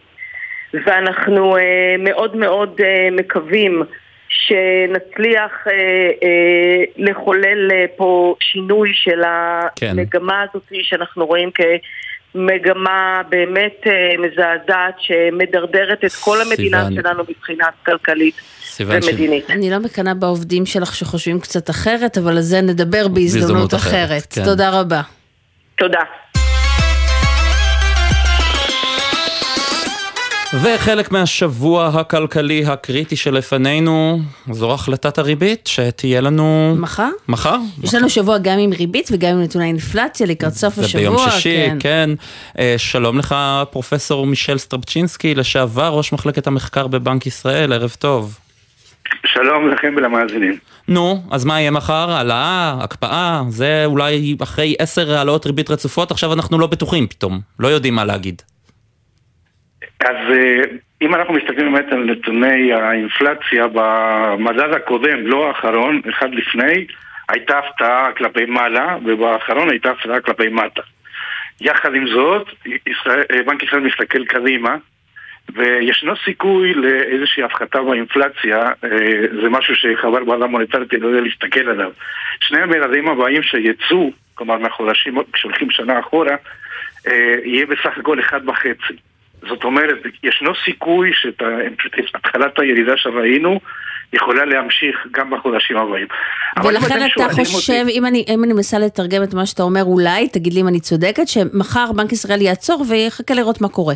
ואנחנו אה, מאוד מאוד אה, מקווים שנצליח אה, אה, לחולל אה, פה שינוי של כן. המגמה הזאת שאנחנו רואים כמגמה באמת אה, מזעזעת שמדרדרת את כל המדינה סיוון. שלנו מבחינה כלכלית ומדינית. אני לא מקנאה בעובדים שלך שחושבים קצת אחרת, אבל על זה נדבר בהזדמנות בהזדמנות אחרת, אחרת. כן. תודה רבה. תודה. וחלק מהשבוע הכלכלי הקריטי שלפנינו זו החלטת הריבית שתהיה לנו... מחר? מחר? יש לנו שבוע גם עם ריבית וגם עם נתוני אינפלציה לקראת סוף זה השבוע. ביום שישי, כן. כן. אה, שלום לך פרופסור מישל סטרבצ'ינסקי, לשעבר ראש מחלקת המחקר בבנק ישראל, ערב טוב. שלום לכם ולמאזינים. נו, אז מה יהיה מחר? העלאה? הקפאה? זה אולי אחרי עשר העלאות ריבית רצופות, עכשיו אנחנו לא בטוחים פתאום, לא יודעים מה להגיד. אז אה, אם אנחנו מסתכלים באמת על נתוני האינפלציה במדד הקודם, לא האחרון, אחד לפני, הייתה הפתעה כלפי מעלה, ובאחרון הייתה הפתעה כלפי מטה. יחד עם זאת, ישראל, אה, בנק ישראל מסתכל קדימה, וישנו סיכוי לאיזושהי הפחתה באינפלציה, אה, זה משהו שחבר בעולם מוניטרית לא יודע להסתכל עליו. שני המדדים הבאים שיצאו, כלומר מהחודשים, כשהולכים שנה אחורה, יהיה בסך הכל אחד וחצי. זאת אומרת, ישנו סיכוי שהתחלת הירידה שראינו יכולה להמשיך גם בחודשים הבאים. ולכן אתה חושב, אותי- אם אני, אם אני מנסה לתרגם את מה שאתה אומר, אולי, תגיד לי אם אני צודקת, שמחר בנק ישראל יעצור ויחכה לראות מה קורה.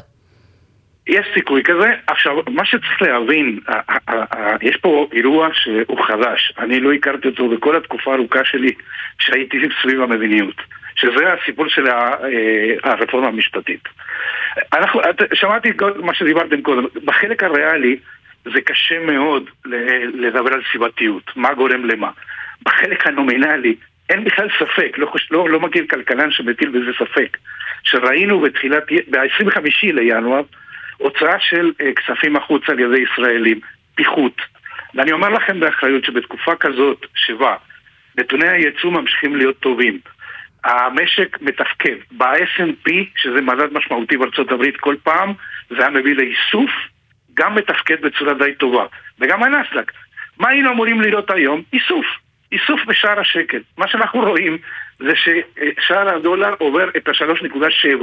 יש סיכוי כזה. עכשיו, מה שצריך להבין, יש פה אירוע שהוא חדש. אני לא הכרתי אותו בכל התקופה הארוכה שלי שהייתי סביב המדיניות. שזה הסיפור של אה, הרפורמה המשפטית. אנחנו, את- שמעתי כל מה שדיברתם קודם. בחלק הריאלי זה קשה מאוד לדבר על סיבתיות, מה גורם למה. בחלק הנומינלי אין בכלל ספק, לא, לא, לא מכיר כלכלן שמטיל בזה ספק. שראינו בתחילת, ב-25 לינואר, הוצאה של אה, כספים החוצה על ידי ישראלים, פיחות. ואני אומר לכם באחריות שבתקופה כזאת שבה נתוני הייצוא ממשיכים להיות טובים, המשק מתפקד. ב-S&P, שזה מדד משמעותי בארצות הברית כל פעם, זה היה מביא לאיסוף, גם מתפקד בצורה די טובה. וגם הנסדק. מה היינו אמורים לראות היום? איסוף. איסוף בשער השקל. מה שאנחנו רואים זה ששער הדולר עובר את ה-3.7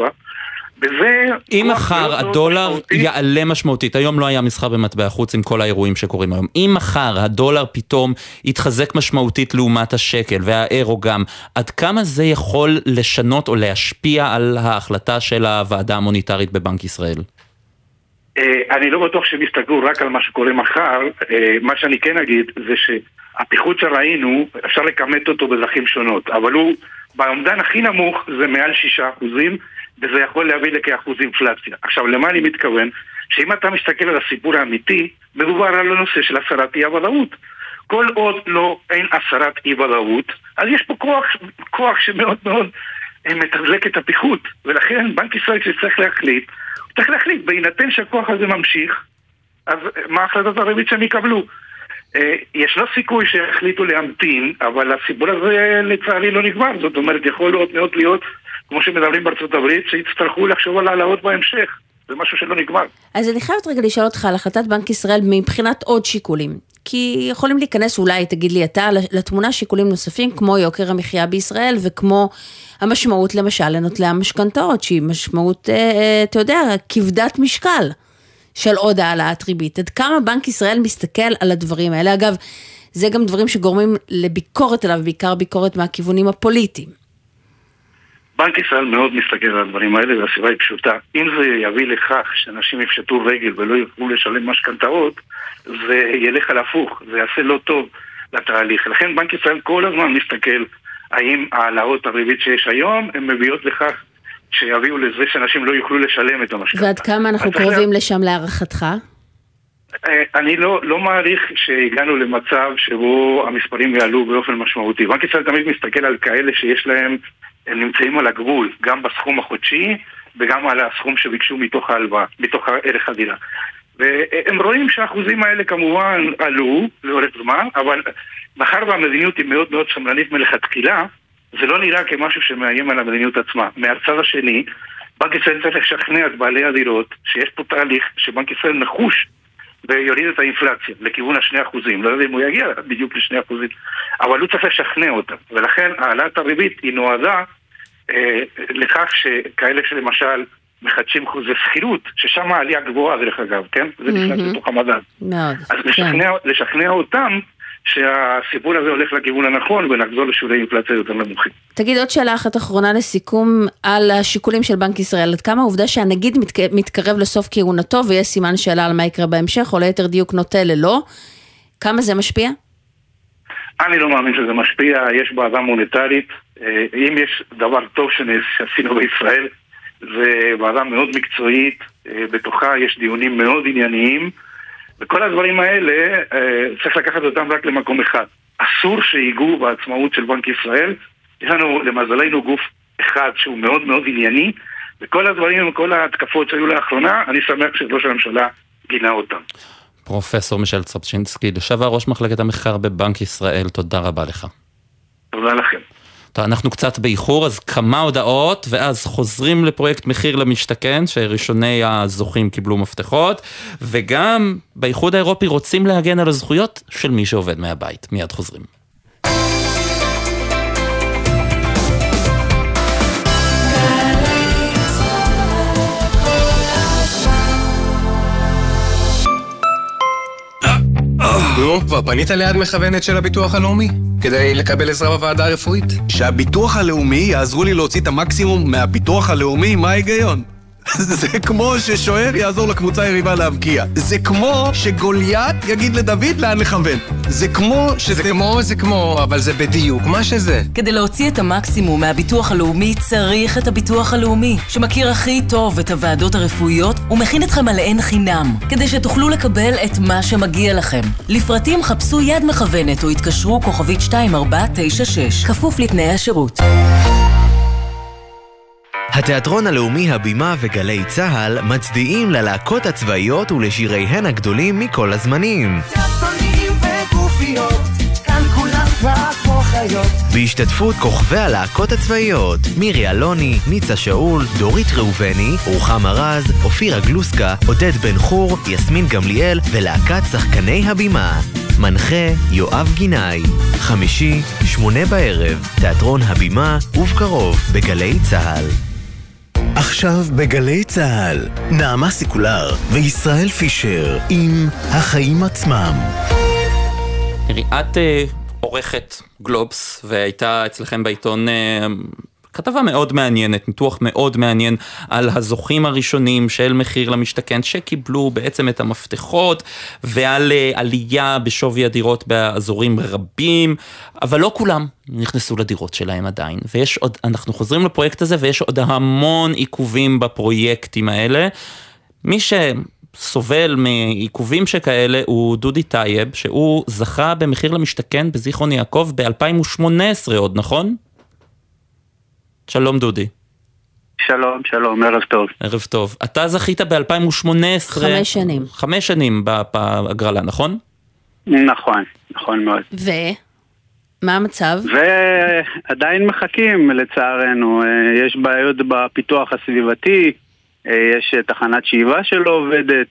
וזה... אם מחר מאוד הדולר משמעותי. יעלה משמעותית, היום לא היה מסחר במטבע חוץ עם כל האירועים שקורים היום, אם מחר הדולר פתאום יתחזק משמעותית לעומת השקל והאירו גם, עד כמה זה יכול לשנות או להשפיע על ההחלטה של הוועדה המוניטרית בבנק ישראל? אה, אני לא בטוח שהם יסתכלו רק על מה שקורה מחר, אה, מה שאני כן אגיד זה שהפיחות שראינו, אפשר לכמת אותו בדרכים שונות, אבל הוא, באומדן הכי נמוך זה מעל שישה אחוזים, וזה יכול להביא לכאחוז אינפלציה. עכשיו, למה אני מתכוון? שאם אתה מסתכל על הסיפור האמיתי, מדובר על הנושא של הסרת אי הוודאות. כל עוד לא אין הסרת אי ודאות, אז יש פה כוח, כוח שמאוד מאוד אה, מתחזק את הפיחות, ולכן בנק ישראל כשצריך להחליט, צריך להחליט, בהינתן שהכוח הזה ממשיך, אז אה, מה החלטת הריבית שהם יקבלו? אה, ישנו סיכוי שיחליטו להמתין, אבל הסיפור הזה לצערי לא נגמר, זאת אומרת יכול מאוד מאוד להיות, כמו שמדברים בארצות הברית, שיצטרכו לחשוב על העלאות בהמשך, זה משהו שלא נגמר. אז אני חייבת רגע לשאול אותך על החלטת בנק ישראל מבחינת עוד שיקולים. כי יכולים להיכנס אולי, תגיד לי אתה, לתמונה שיקולים נוספים כמו יוקר המחיה בישראל וכמו המשמעות למשל לנוטלי המשכנתאות, שהיא משמעות, אה, אה, אתה יודע, כבדת משקל של עוד העלאת ריבית. עד כמה בנק ישראל מסתכל על הדברים האלה? אגב, זה גם דברים שגורמים לביקורת עליו, בעיקר ביקורת מהכיוונים הפוליטיים. בנק ישראל מאוד מסתכל על הדברים האלה, והסיבה היא פשוטה. אם זה יביא לכך שאנשים יפשטו רגל ולא יוכלו לשלם משכנתאות, זה ילך על הפוך, זה יעשה לא טוב לתהליך. לכן בנק ישראל כל הזמן מסתכל האם העלאות הריבית שיש היום, הן מביאות לכך שיביאו לזה שאנשים לא יוכלו לשלם את המשכנתה. ועד כמה אנחנו קרובים לשם להערכתך? אה, אני לא, לא מעריך שהגענו למצב שבו המספרים יעלו באופן משמעותי. בנק ישראל תמיד מסתכל על כאלה שיש להם, הם נמצאים על הגבול, גם בסכום החודשי וגם על הסכום שביקשו מתוך ההלוואה, מתוך ערך הדירה. והם רואים שהאחוזים האלה כמובן עלו לאורך זמן, אבל מאחר והמדיניות היא מאוד מאוד שמרנית מלכתחילה, זה לא נראה כמשהו שמאיים על המדיניות עצמה. מהצד השני, בנק ישראל צריך לשכנע את בעלי הדירות שיש פה תהליך שבנק ישראל נחוש ויוריד את האינפלציה לכיוון השני אחוזים. לא יודע אם הוא יגיע בדיוק לשני אחוזים, אבל הוא צריך לשכנע אותם. ולכן העלאת הריבית היא נועדה אה, לכך שכאלה שלמשל מחדשים חוזי שכירות, ששם העלייה גבוהה דרך אגב, כן? זה נכנס מהמם. לתוך המדד. מאוד. אז כן. לשכנע, לשכנע אותם שהסיפור הזה הולך לכיוון הנכון ונחזור לשיעורי אינפלציה יותר נמוכים. תגיד עוד שאלה אחת אחרונה לסיכום על השיקולים של בנק ישראל. עד כמה העובדה שהנגיד מתק... מתקרב לסוף כהונתו ויש סימן שאלה על מה יקרה בהמשך, או ליתר דיוק נוטה ללא, כמה זה משפיע? אני לא מאמין שזה משפיע, יש בעיה מוניטרית. אה, אם יש דבר טוב שעשינו בישראל, זה ועדה מאוד מקצועית, אה, בתוכה יש דיונים מאוד ענייניים, וכל הדברים האלה, אה, צריך לקחת אותם רק למקום אחד. אסור שיגעו בעצמאות של בנק ישראל. יש לנו, למזלנו, גוף אחד שהוא מאוד מאוד ענייני, וכל הדברים וכל ההתקפות שהיו לאחרונה, אני שמח שראש הממשלה גינה אותם. פרופסור מישל צרפצ'ינסקי, לשעבר ראש מחלקת המחקר בבנק ישראל, תודה רבה לך. תודה לכם. טוב, אנחנו קצת באיחור, אז כמה הודעות, ואז חוזרים לפרויקט מחיר למשתכן, שראשוני הזוכים קיבלו מפתחות, וגם באיחוד האירופי רוצים להגן על הזכויות של מי שעובד מהבית. מיד חוזרים. נו, כבר פנית ליד מכוונת של הביטוח הלאומי? כדי לקבל עזרה בוועדה הרפואית? שהביטוח הלאומי יעזרו לי להוציא את המקסימום מהביטוח הלאומי? מה ההיגיון? (laughs) זה כמו ששוער יעזור לקבוצה היריבה להבקיע. זה כמו שגוליית יגיד לדוד לאן לכוון. זה כמו שזה... זה כמו, זה כמו, אבל זה בדיוק מה שזה. כדי להוציא את המקסימום מהביטוח הלאומי צריך את הביטוח הלאומי, שמכיר הכי טוב את הוועדות הרפואיות ומכין אתכם על אין חינם, כדי שתוכלו לקבל את מה שמגיע לכם. לפרטים חפשו יד מכוונת או התקשרו כוכבית 2496, כפוף לתנאי השירות. התיאטרון הלאומי הבימה וגלי צה"ל מצדיעים ללהקות הצבאיות ולשיריהן הגדולים מכל הזמנים. בהשתתפות כוכבי הלהקות הצבאיות מירי אלוני, ניצה שאול, דורית ראובני, רוחמה רז, אופירה גלוסקה, עודד בן חור, יסמין גמליאל ולהקת שחקני הבימה. מנחה יואב גינאי. חמישי, שמונה בערב, תיאטרון הבימה, ובקרוב בגלי צה"ל. עכשיו בגלי צה"ל, נעמה סיקולר וישראל פישר עם החיים עצמם. תראי, את אה, עורכת גלובס והייתה אצלכם בעיתון אה, כתבה מאוד מעניינת, ניתוח מאוד מעניין על הזוכים הראשונים של מחיר למשתכן שקיבלו בעצם את המפתחות ועל אה, עלייה בשווי הדירות באזורים רבים, אבל לא כולם נכנסו לדירות שלהם עדיין. ויש עוד, אנחנו חוזרים לפרויקט הזה ויש עוד המון עיכובים בפרויקטים האלה. מי ש... סובל מעיכובים שכאלה הוא דודי טייב, שהוא זכה במחיר למשתכן בזיכרון יעקב ב-2018 עוד, נכון? שלום דודי. שלום, שלום, ערב טוב. ערב טוב. אתה זכית ב-2018. חמש שנים. חמש שנים בהגרלה, נכון? נכון, נכון מאוד. ו? מה המצב? ועדיין מחכים לצערנו, יש בעיות בפיתוח הסביבתי, יש תחנת שאיבה שלא עובדת,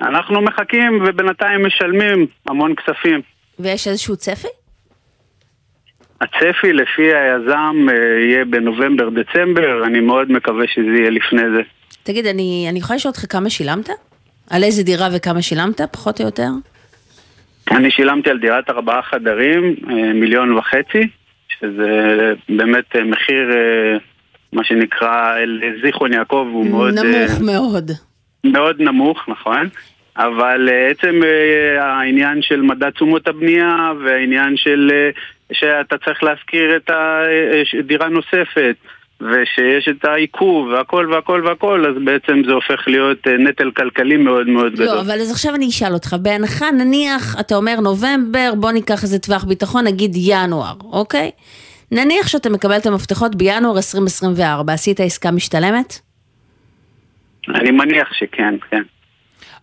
אנחנו מחכים ובינתיים משלמים המון כספים. ויש איזשהו צפי? הצפי לפי היזם יהיה בנובמבר-דצמבר, אני מאוד מקווה שזה יהיה לפני זה. תגיד, אני, אני יכולה לשאול אותך כמה שילמת? על איזה דירה וכמה שילמת, פחות או יותר? אני שילמתי על דירת ארבעה חדרים, מיליון וחצי, שזה באמת מחיר, מה שנקרא, זיכרון יעקב הוא מאוד... נמוך מאוד. מאוד נמוך, נכון. אבל עצם העניין של מדד תשומות הבנייה והעניין של שאתה צריך להשכיר את הדירה נוספת ושיש את העיכוב והכל והכל והכל, אז בעצם זה הופך להיות נטל כלכלי מאוד מאוד גדול. לא, אבל אז עכשיו אני אשאל אותך, בהנחה נניח, אתה אומר נובמבר, בוא ניקח איזה טווח ביטחון, נגיד ינואר, אוקיי? נניח שאתה מקבל את המפתחות בינואר 2024, עשית עסקה משתלמת? אני מניח שכן, כן.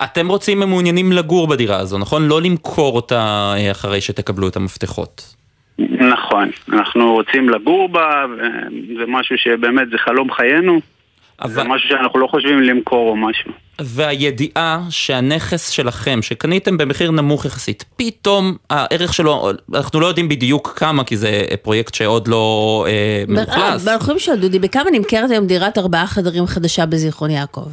אתם רוצים, מעוניינים לגור בדירה הזו, נכון? לא למכור אותה אחרי שתקבלו את המפתחות. נכון, אנחנו רוצים לגור בה, זה משהו שבאמת זה חלום חיינו, אבל... זה משהו שאנחנו לא חושבים למכור או משהו. והידיעה שהנכס שלכם, שקניתם במחיר נמוך יחסית, פתאום הערך שלו, אנחנו לא יודעים בדיוק כמה, כי זה פרויקט שעוד לא אה, מאוכלס. אנחנו יכולים לשאול, דודי, בכמה נמכרת היום דירת ארבעה חדרים חדשה בזיכרון יעקב?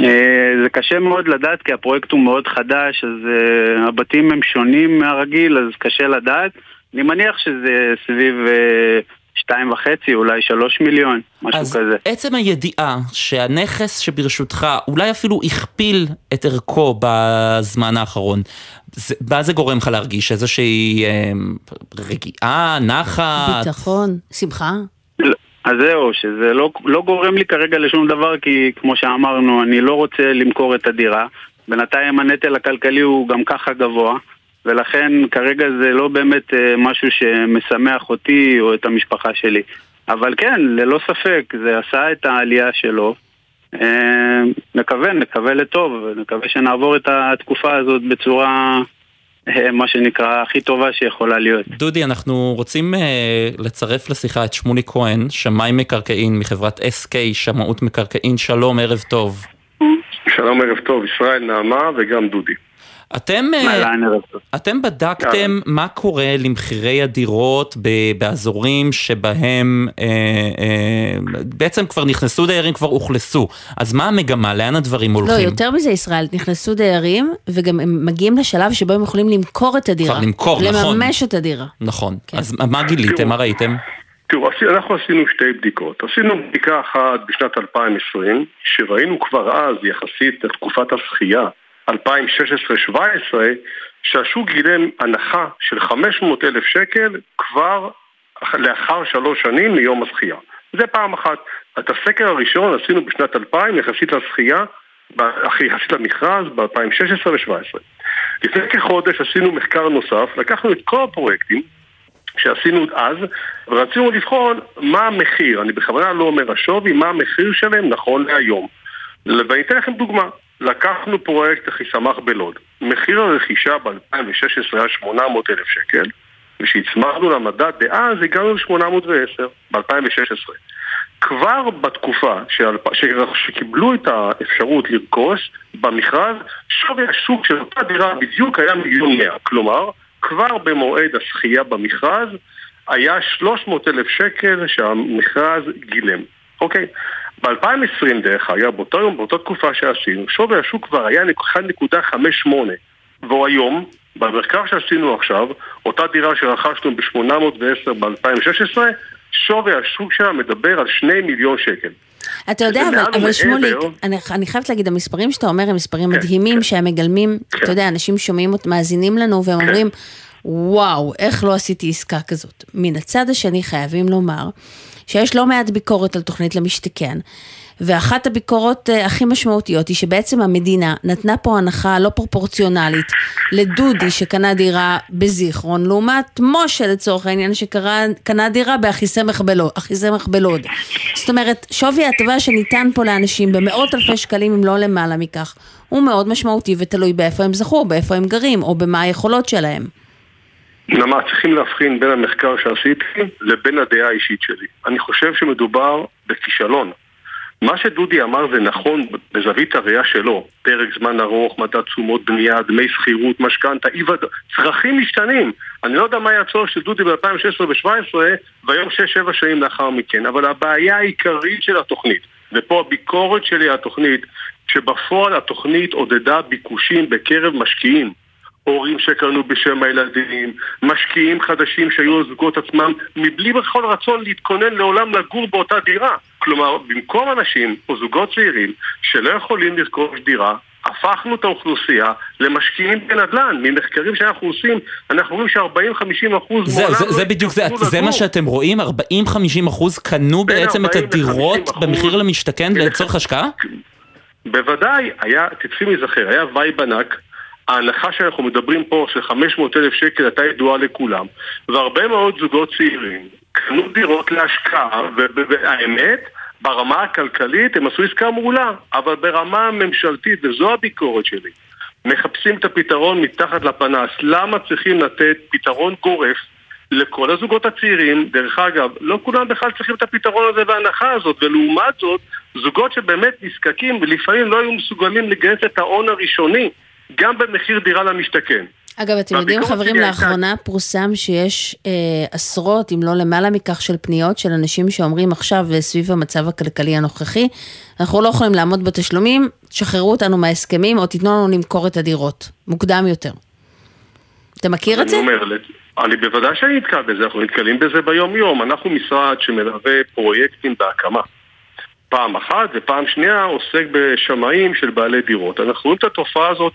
אה, זה קשה מאוד לדעת כי הפרויקט הוא מאוד חדש, אז uh, הבתים הם שונים מהרגיל, אז קשה לדעת. אני מניח שזה סביב uh, שתיים וחצי, אולי שלוש מיליון, משהו אז כזה. עצם הידיעה שהנכס שברשותך אולי אפילו הכפיל את ערכו בזמן האחרון, זה, מה זה גורם לך להרגיש? איזושהי אה, רגיעה, נחת? ביטחון, שמחה? אז זהו, שזה לא, לא גורם לי כרגע לשום דבר, כי כמו שאמרנו, אני לא רוצה למכור את הדירה. בינתיים הנטל הכלכלי הוא גם ככה גבוה, ולכן כרגע זה לא באמת אה, משהו שמשמח אותי או את המשפחה שלי. אבל כן, ללא ספק, זה עשה את העלייה שלו. אה, נקווה, נקווה לטוב, נקווה שנעבור את התקופה הזאת בצורה, אה, מה שנקרא, הכי טובה שיכולה להיות. דודי, אנחנו רוצים uh, לצרף לשיחה את שמולי כהן, שמאי מקרקעין מחברת SK, שמאות מקרקעין, שלום, ערב טוב. שלום, ערב טוב, ישראל, נעמה וגם דודי. אתם, אתם בדקתם מה קורה למחירי הדירות באזורים שבהם אה, אה, בעצם כבר נכנסו דיירים, כבר אוכלסו. אז מה המגמה? לאן הדברים הולכים? לא, יותר מזה ישראל, נכנסו דיירים וגם הם מגיעים לשלב שבו הם יכולים למכור את הדירה. כבר למכור, לממש נכון. לממש את הדירה. נכון. כן. אז מה גיליתם? מה ראיתם? תראו, אנחנו עשינו שתי בדיקות. עשינו בדיקה אחת בשנת 2020, שראינו כבר אז, יחסית לתקופת הזכייה, 2016-2017, שהשוק גילם הנחה של 500 אלף שקל כבר לאחר שלוש שנים מיום הזכייה. זה פעם אחת. את הסקר הראשון עשינו בשנת 2000 יחסית לזכייה, יחסית למכרז ב-2016 ו-2017. לפני כחודש עשינו מחקר נוסף, לקחנו את כל הפרויקטים שעשינו אז, ורצינו לבחון מה המחיר, אני בכוונה לא אומר השווי, מה המחיר שלהם נכון להיום. ואני אתן לכם דוגמה. לקחנו פרויקט אחיסמך בלוד. מחיר הרכישה ב-2016 היה 800 אלף שקל, וכשהצמחנו למדד דאז הגענו ל-810 ב-2016. כבר בתקופה שאלפ... ש... שקיבלו את האפשרות לרכוש במכרז, שווי השוק של אותה דירה בדיוק היה מיליון מאה. כלומר, כבר במועד הזכייה במכרז היה 300 אלף שקל שהמכרז גילם. אוקיי? ב-2020 דרך אגב, באותו יום, באותה תקופה שעשינו, שווי השוק כבר היה 1.58 והוא היום, במחקר שעשינו עכשיו, אותה דירה שרכשנו ב-810 ב-2016, שווי השוק שלה מדבר על 2 מיליון שקל. אתה יודע, אבל, אבל שמוליק, אני, אני חייבת להגיד, המספרים שאתה אומר הם מספרים כן, מדהימים, כן. שהם מגלמים, כן. אתה יודע, אנשים שומעים, מאזינים לנו והם כן. אומרים, וואו, איך לא עשיתי עסקה כזאת. מן הצד השני חייבים לומר, שיש לא מעט ביקורת על תוכנית למשתכן. ואחת הביקורות uh, הכי משמעותיות היא שבעצם המדינה נתנה פה הנחה לא פרופורציונלית לדודי שקנה דירה בזיכרון, לעומת משה לצורך העניין שקנה דירה באחיסמך בלוד. בלוד. זאת אומרת, שווי ההטבה שניתן פה לאנשים במאות אלפי שקלים, אם לא למעלה מכך, הוא מאוד משמעותי ותלוי באיפה הם זכו, באיפה הם גרים, או במה היכולות שלהם. נעמה, צריכים להבחין בין המחקר שעשיתי לבין הדעה האישית שלי. אני חושב שמדובר בכישלון. מה שדודי אמר זה נכון בזווית הראייה שלו, פרק זמן ארוך, מדד תשומות בנייה, דמי שכירות, משכנתה, אי ודאות, צרכים משתנים. אני לא יודע מה היה הצורך של דודי ב-2016 ו-2017 והיום 6-7 שנים לאחר מכן, אבל הבעיה העיקרית של התוכנית, ופה הביקורת שלי על התוכנית, שבפועל התוכנית עודדה ביקושים בקרב משקיעים. הורים שקנו בשם הילדים, משקיעים חדשים שהיו הזוגות עצמם, מבלי בכל רצון להתכונן לעולם לגור באותה דירה. כלומר, במקום אנשים או זוגות צעירים שלא יכולים לרכוש דירה, הפכנו את האוכלוסייה למשקיעים בנדל"ן. ממחקרים שאנחנו עושים, אנחנו רואים ש-40-50 אחוז זה, זה, זה בדיוק זה, זה מה שאתם רואים? 40-50 אחוז קנו בעצם את הדירות במחיר למשתכן לצורך השקעה? בוודאי, היה, תצפי מזכר, היה vibe ענק ההנחה שאנחנו מדברים פה של 500 אלף שקל הייתה ידועה לכולם. והרבה מאוד זוגות צעירים קנו דירות להשקעה והאמת ברמה הכלכלית הם עשו עסקה מעולה אבל ברמה הממשלתית וזו הביקורת שלי מחפשים את הפתרון מתחת לפנס. למה צריכים לתת פתרון גורף לכל הזוגות הצעירים, דרך אגב, לא כולם בכלל צריכים את הפתרון הזה וההנחה הזאת, ולעומת זאת, זוגות שבאמת נזקקים ולפעמים לא היו מסוגלים לגייס את ההון הראשוני גם במחיר דירה למשתכן. אגב, אתם יודעים, חברים, שלי הייתה- לאחרונה פורסם שיש אה, עשרות, אם לא למעלה מכך, של פניות של אנשים שאומרים עכשיו, אה, סביב המצב הכלכלי הנוכחי, אנחנו לא יכולים לעמוד בתשלומים, תשחררו אותנו מההסכמים, או תיתנו לנו למכור את הדירות, מוקדם יותר. אתה מכיר את זה? אני אומר, אני בוודאי שאני נתקל בזה, אנחנו נתקלים בזה ביום-יום. אנחנו משרד שמלווה פרויקטים בהקמה. פעם אחת, ופעם שנייה עוסק בשמאים של בעלי דירות. אנחנו רואים את התופעה הזאת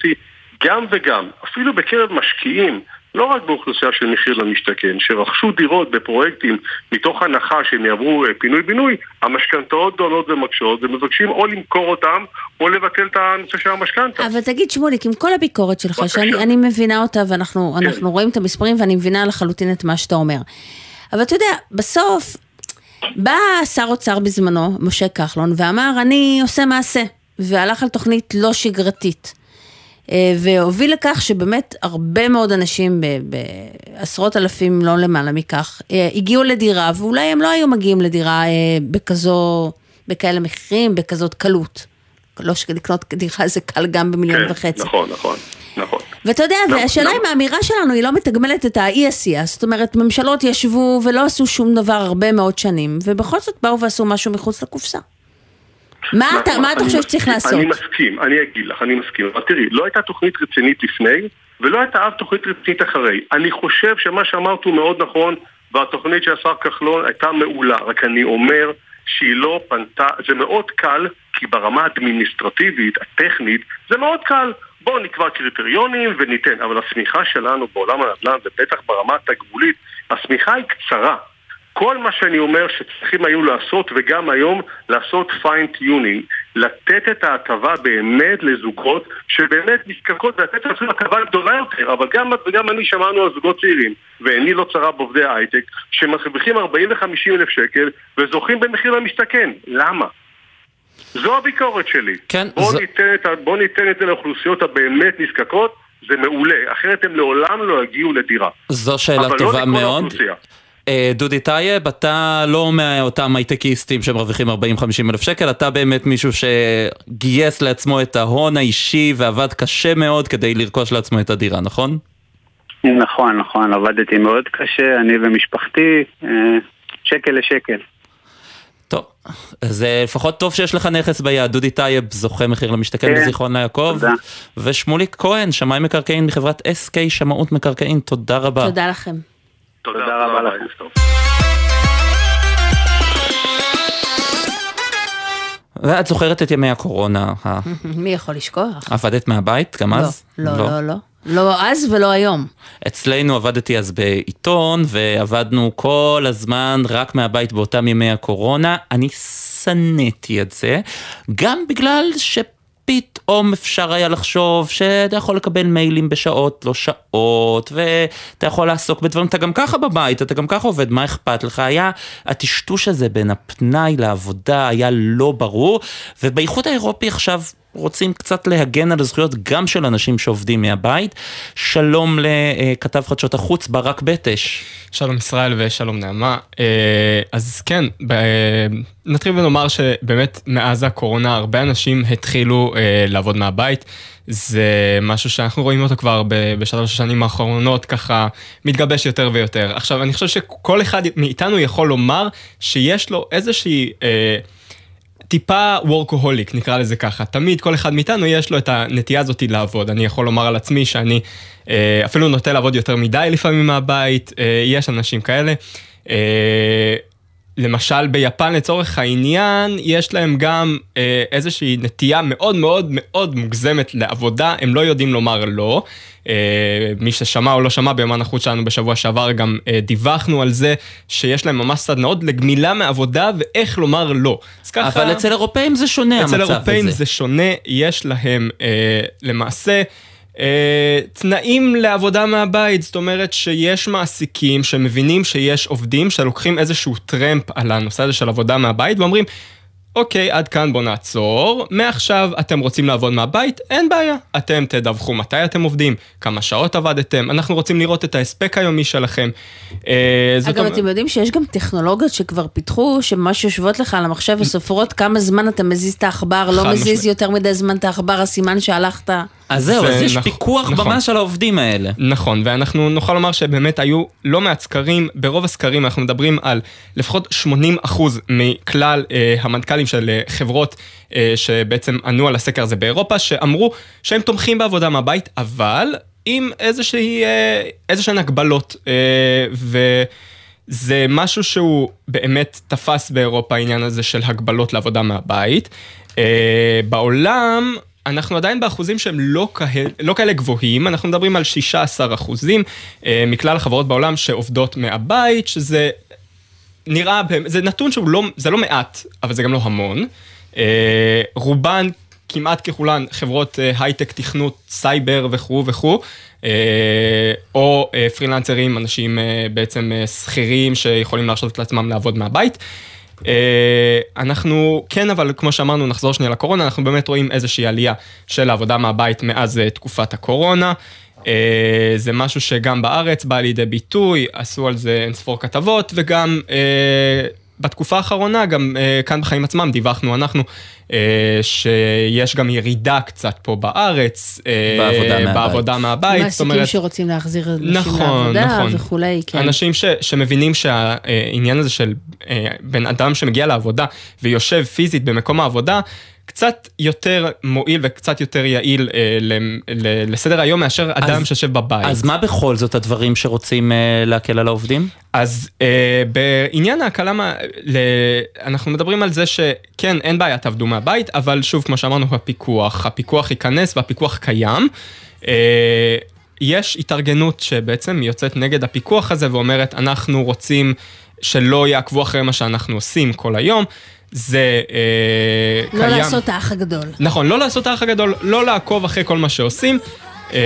גם וגם, אפילו בקרב משקיעים, לא רק באוכלוסייה של מחיר למשתכן, שרכשו דירות בפרויקטים מתוך הנחה שהם יעברו אה, פינוי-בינוי, המשכנתאות גדולות ומקשות, ומבקשים או למכור אותם, או לבטל את הנושא של המשכנתה. אבל תגיד, שמוליק, עם כל הביקורת שלך, בבקשה. שאני אני מבינה אותה, ואנחנו כן. רואים את המספרים, ואני מבינה לחלוטין את מה שאתה אומר. אבל אתה יודע, בסוף, בא שר אוצר בזמנו, משה כחלון, ואמר, אני עושה מעשה, והלך על תוכנית לא שגרתית. אה, והוביל לכך שבאמת הרבה מאוד אנשים, בעשרות אלפים, לא למעלה מכך, אה, הגיעו לדירה, ואולי הם לא היו מגיעים לדירה אה, בכזו, בכאלה מחירים, בכזאת קלות. לא שלקנות דירה זה קל גם במיליון וחצי. נכון, נכון, נכון. ואתה יודע, לא, והשאלה לא. אם האמירה שלנו היא לא מתגמלת את האי עשייה, זאת אומרת, ממשלות ישבו ולא עשו שום דבר הרבה מאוד שנים, ובכל זאת באו ועשו משהו מחוץ לקופסה. מה אתה, מה אתה חושב שצריך לעשות? אני מסכים, אני אגיד לך, אני מסכים. אבל תראי, לא הייתה תוכנית רצינית לפני, ולא הייתה אף תוכנית רצינית אחרי. אני חושב שמה שאמרת הוא מאוד נכון, והתוכנית של השר כחלון הייתה מעולה. רק אני אומר שהיא לא פנתה, זה מאוד קל, כי ברמה האדמיניסטרטיבית, הטכנית, זה מאוד קל. בואו נקבע קריטריונים וניתן, אבל השמיכה שלנו בעולם הנדל"ן, ובטח ברמה התגמולית, השמיכה היא קצרה. כל מה שאני אומר שצריכים היו לעשות, וגם היום, לעשות fine-tuning, לתת את ההטבה באמת לזוגות שבאמת נזקקות, ולתת אפילו הטבה גדולה יותר, אבל גם את וגם אני שמענו על זוגות צעירים, ועיני לא צרה בעובדי ההייטק, שמרוויחים 40 ו-50 אלף שקל וזוכים במחיר למשתכן. למה? זו הביקורת שלי. כן, בואו זו- ניתן, את בואו ניתן את זה לאוכלוסיות הבאמת נזקקות, זה מעולה, אחרת הם לעולם לא יגיעו לדירה. זו שאלה אבל טובה לא מאוד. האוכלוסייה. אה, דודי טייב, אתה לא מאותם הייטקיסטים שמרוויחים 40-50 אלף שקל, אתה באמת מישהו שגייס לעצמו את ההון האישי ועבד קשה מאוד כדי לרכוש לעצמו את הדירה, נכון? נכון, נכון, עבדתי מאוד קשה, אני ומשפחתי, אה, שקל לשקל. טוב, זה לפחות טוב שיש לך נכס ביד, דודי טייב זוכה מחיר למשתכן כן, בזיכרון יעקב, תודה. ושמוליק כהן, שמאי מקרקעין מחברת SK שמאות מקרקעין, תודה רבה. תודה לכם. תודה רבה לכם. ואת זוכרת את ימי הקורונה, (laughs) מי יכול לשכוח? עבדת מהבית גם אז? לא, לא, לא. לא אז ולא היום. אצלנו עבדתי אז בעיתון, ועבדנו כל הזמן רק מהבית באותם ימי הקורונה. אני שנאתי את זה, גם בגלל שפתאום אפשר היה לחשוב שאתה יכול לקבל מיילים בשעות, לא שעות, ואתה יכול לעסוק בדברים, אתה גם ככה בבית, אתה גם ככה עובד, מה אכפת לך? היה הטשטוש הזה בין הפנאי לעבודה היה לא ברור, ובאיחוד האירופי עכשיו רוצים קצת להגן על הזכויות גם של אנשים שעובדים מהבית. שלום לכתב חדשות החוץ, ברק בטש. שלום ישראל ושלום נעמה. אה, אז כן, ב- נתחיל ונאמר שבאמת מאז הקורונה הרבה אנשים התחילו אה, לעבוד מהבית. זה משהו שאנחנו רואים אותו כבר בשלוש השנים האחרונות ככה מתגבש יותר ויותר. עכשיו אני חושב שכל אחד מאיתנו יכול לומר שיש לו איזושהי... אה, טיפה וורקוהוליק, נקרא לזה ככה. תמיד כל אחד מאיתנו יש לו את הנטייה הזאת לעבוד. אני יכול לומר על עצמי שאני אה, אפילו נוטה לעבוד יותר מדי לפעמים מהבית, אה, יש אנשים כאלה. אה, למשל ביפן לצורך העניין, יש להם גם אה, איזושהי נטייה מאוד מאוד מאוד מוגזמת לעבודה, הם לא יודעים לומר לא. אה, מי ששמע או לא שמע ביומן החוץ שלנו בשבוע שעבר גם אה, דיווחנו על זה שיש להם ממש סדנאות לגמילה מעבודה ואיך לומר לא. אז ככה... אבל אצל אירופאים זה שונה המצב אצל הזה. אירופאים זה שונה, יש להם אה, למעשה אה, תנאים לעבודה מהבית, זאת אומרת שיש מעסיקים שמבינים שיש עובדים שלוקחים איזשהו טרמפ על הנושא הזה של עבודה מהבית ואומרים, אוקיי, עד כאן בוא נעצור, מעכשיו אתם רוצים לעבוד מהבית, אין בעיה. אתם תדווחו מתי אתם עובדים, כמה שעות עבדתם, אנחנו רוצים לראות את ההספק היומי שלכם. זאת אגב, אומרת- אתם יודעים שיש גם טכנולוגיות שכבר פיתחו, שממש יושבות לך על המחשב וסופרות כמה זמן אתה מזיז את העכבר, לא מזיז. יותר מדי זמן את העכבר, הסימן שהלכת. אז זהו, אז יש נכ- פיקוח נכון. ממש על העובדים האלה. נכון, ואנחנו נוכל לומר שבאמת היו לא מעט סקרים, ברוב הסקרים אנחנו מדברים על לפחות 80% מכלל אה, המנכ"לים של אה, חברות אה, שבעצם ענו על הסקר הזה באירופה, שאמרו שהם תומכים בעבודה מהבית, אבל עם איזושהי, אה, איזשהן הגבלות, אה, וזה משהו שהוא באמת תפס באירופה, העניין הזה של הגבלות לעבודה מהבית. אה, בעולם... אנחנו עדיין באחוזים שהם לא, כאלה, לא כאלה גבוהים, אנחנו מדברים על 16 אחוזים אה, מכלל החברות בעולם שעובדות מהבית, שזה נראה, זה נתון שהוא לא, זה לא מעט, אבל זה גם לא המון. אה, רובן, כמעט ככולן, חברות אה, הייטק, תכנות, סייבר וכו' וכו', או פרילנסרים, אנשים בעצם שכירים שיכולים להרשות לעצמם לעבוד מהבית. אה, אנחנו כן, אבל כמו שאמרנו, נחזור שנייה לקורונה, אנחנו באמת רואים איזושהי עלייה של העבודה מהבית מאז אה, תקופת הקורונה. אה, זה משהו שגם בארץ בא לידי ביטוי, עשו על זה אינספור כתבות, וגם בתקופה האחרונה, גם אה, כאן בחיים עצמם, דיווחנו אנחנו, אה, שיש גם ירידה קצת פה בארץ. אה, בעבודה מהבית. בעבודה מהבית. זאת מעסיקים שרוצים להחזיר נשים נכון, לעבודה נכון. וכולי, כן. אנשים ש, שמבינים שהעניין הזה של אה, בן אדם שמגיע לעבודה ויושב פיזית במקום העבודה, קצת יותר מועיל וקצת יותר יעיל אה, ל, ל, לסדר היום מאשר אדם אז- שיושב בבית. אז מה בכל זאת הדברים שרוצים אה, להקל על העובדים? אז אה, בעניין ההקלה, מה- ל- אנחנו מדברים על זה שכן, אין בעיה, תעבדו מהבית, אבל שוב, כמו שאמרנו, הפיקוח, הפיקוח ייכנס והפיקוח קיים. אה, יש התארגנות שבעצם יוצאת נגד הפיקוח הזה ואומרת, אנחנו רוצים שלא יעקבו אחרי מה שאנחנו עושים כל היום. זה אה, לא קיים. לעשות האח הגדול. נכון, לא לעשות האח הגדול, לא לעקוב אחרי כל מה שעושים. אה,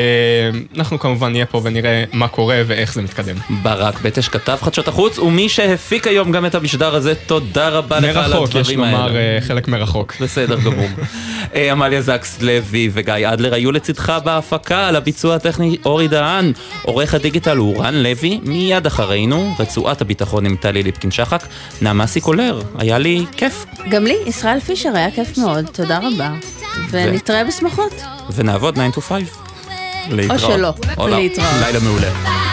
אנחנו כמובן נהיה פה ונראה מה קורה ואיך זה מתקדם. ברק בטש כתב חדשות החוץ, ומי שהפיק היום גם את המשדר הזה, תודה רבה לך על מרחוק, יש הדברים האלה. לומר אה, חלק מרחוק. בסדר גמור. (laughs) אה, עמליה זקס לוי וגיא אדלר היו לצדך בהפקה על הביצוע הטכני אורי דהן. עורך הדיגיטל הוא רן לוי, מיד אחרינו, רצועת הביטחון עם טלי ליפקין שחק, נעמה סיקולר, היה לי כיף. גם לי, ישראל פישר, היה כיף מאוד, תודה רבה. ונתראה בשמחות. ונעבוד 9 to 5. להתראות. שלא, או לא. להתראות. לילה מעולה.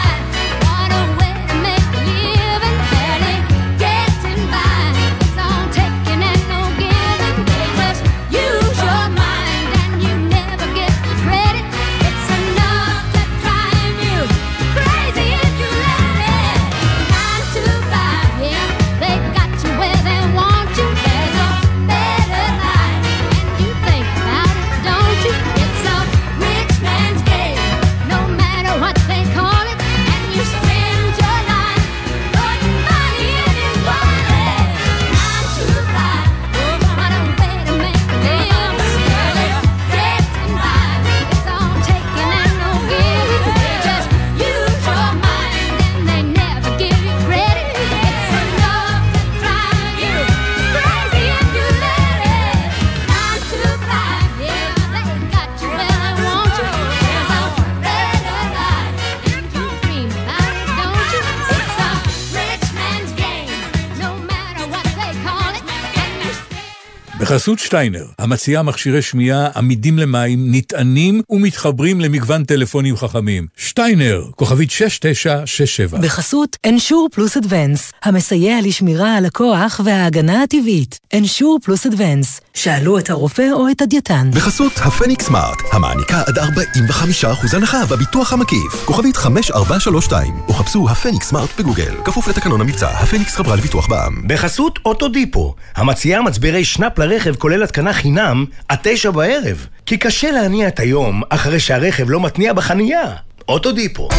בחסות שטיינר, המציעה מכשירי שמיעה עמידים למים, נטענים ומתחברים למגוון טלפונים חכמים. שטיינר, כוכבית 6967. בחסות אנשור פלוס אדוונס, המסייע לשמירה על הכוח וההגנה הטבעית. אנשור פלוס אדוונס, שאלו את הרופא או את הדייתן. בחסות הפניקס סמארט, המעניקה עד 45% הנחה בביטוח המקיף. כוכבית 5432, או חפשו הפניקס סמארט בגוגל. כפוף לתקנון המבצע, הפניקס חברה לביטוח בע"מ. בחסות אוטודיפו, המציעה מצברי שנאפ לרכב כולל התקנה חינם עד תשע בערב. כי קשה להניע את היום אחרי שהרכב לא מתניע בחנייה. אוטודיפו.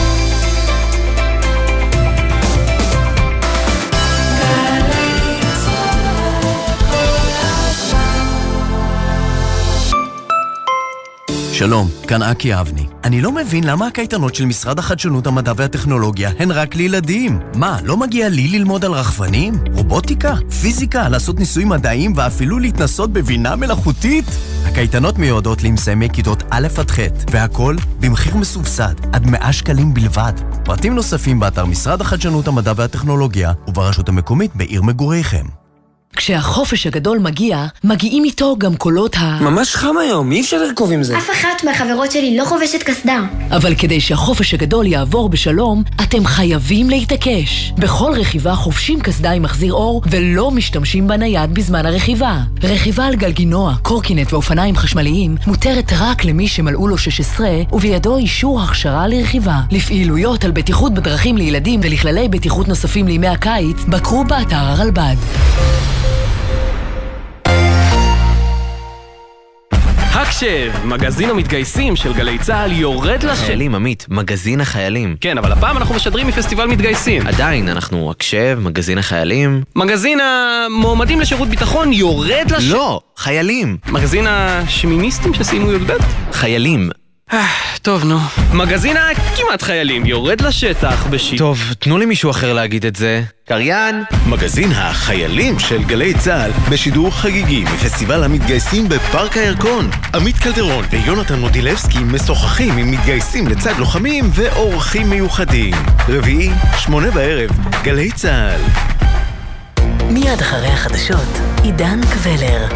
שלום, כאן אקי אבני. אני לא מבין למה הקייטנות של משרד החדשנות, המדע והטכנולוגיה הן רק לילדים. מה, לא מגיע לי ללמוד על רחפנים? רובוטיקה? פיזיקה? לעשות ניסויים מדעיים ואפילו להתנסות בבינה מלאכותית? הקייטנות מיועדות למסיימי כיתות א' עד ח', והכל במחיר מסובסד, עד 100 שקלים בלבד. פרטים נוספים באתר משרד החדשנות, המדע והטכנולוגיה וברשות המקומית בעיר מגוריכם. כשהחופש הגדול מגיע, מגיעים איתו גם קולות ה... ממש חם היום, אי אפשר לרכוב עם זה. אף אחת מהחברות שלי לא חובשת קסדה. אבל כדי שהחופש הגדול יעבור בשלום, אתם חייבים להתעקש. בכל רכיבה חובשים קסדה עם מחזיר אור, ולא משתמשים בנייד בזמן הרכיבה. רכיבה על גלגינוע, קורקינט ואופניים חשמליים מותרת רק למי שמלאו לו 16, ובידו אישור הכשרה לרכיבה. לפעילויות על בטיחות בדרכים לילדים ולכללי בטיחות נוספים לימי הקיץ, בקרו באתר הרלב"ד. הקשב, מגזין המתגייסים של גלי צה"ל יורד לש... חיילים, עמית, מגזין החיילים. כן, אבל הפעם אנחנו משדרים מפסטיבל מתגייסים. עדיין, אנחנו הקשב, מגזין החיילים. מגזין המועמדים לשירות ביטחון יורד לש... לא, חיילים. מגזין השמיניסטים שסיימו י"ב? חיילים. (sighs) טוב, נו. מגזין הכמעט חיילים יורד לשטח בשיט. טוב, תנו לי מישהו אחר להגיד את זה. קריין. מגזין החיילים של גלי צה"ל בשידור חגיגי מפסטיבל המתגייסים בפארק הירקון. עמית קלדרון ויונתן מודילבסקי משוחחים עם מתגייסים לצד לוחמים ואורחים מיוחדים. רביעי, שמונה בערב, גלי צה"ל. מיד אחרי החדשות, עידן קבלר.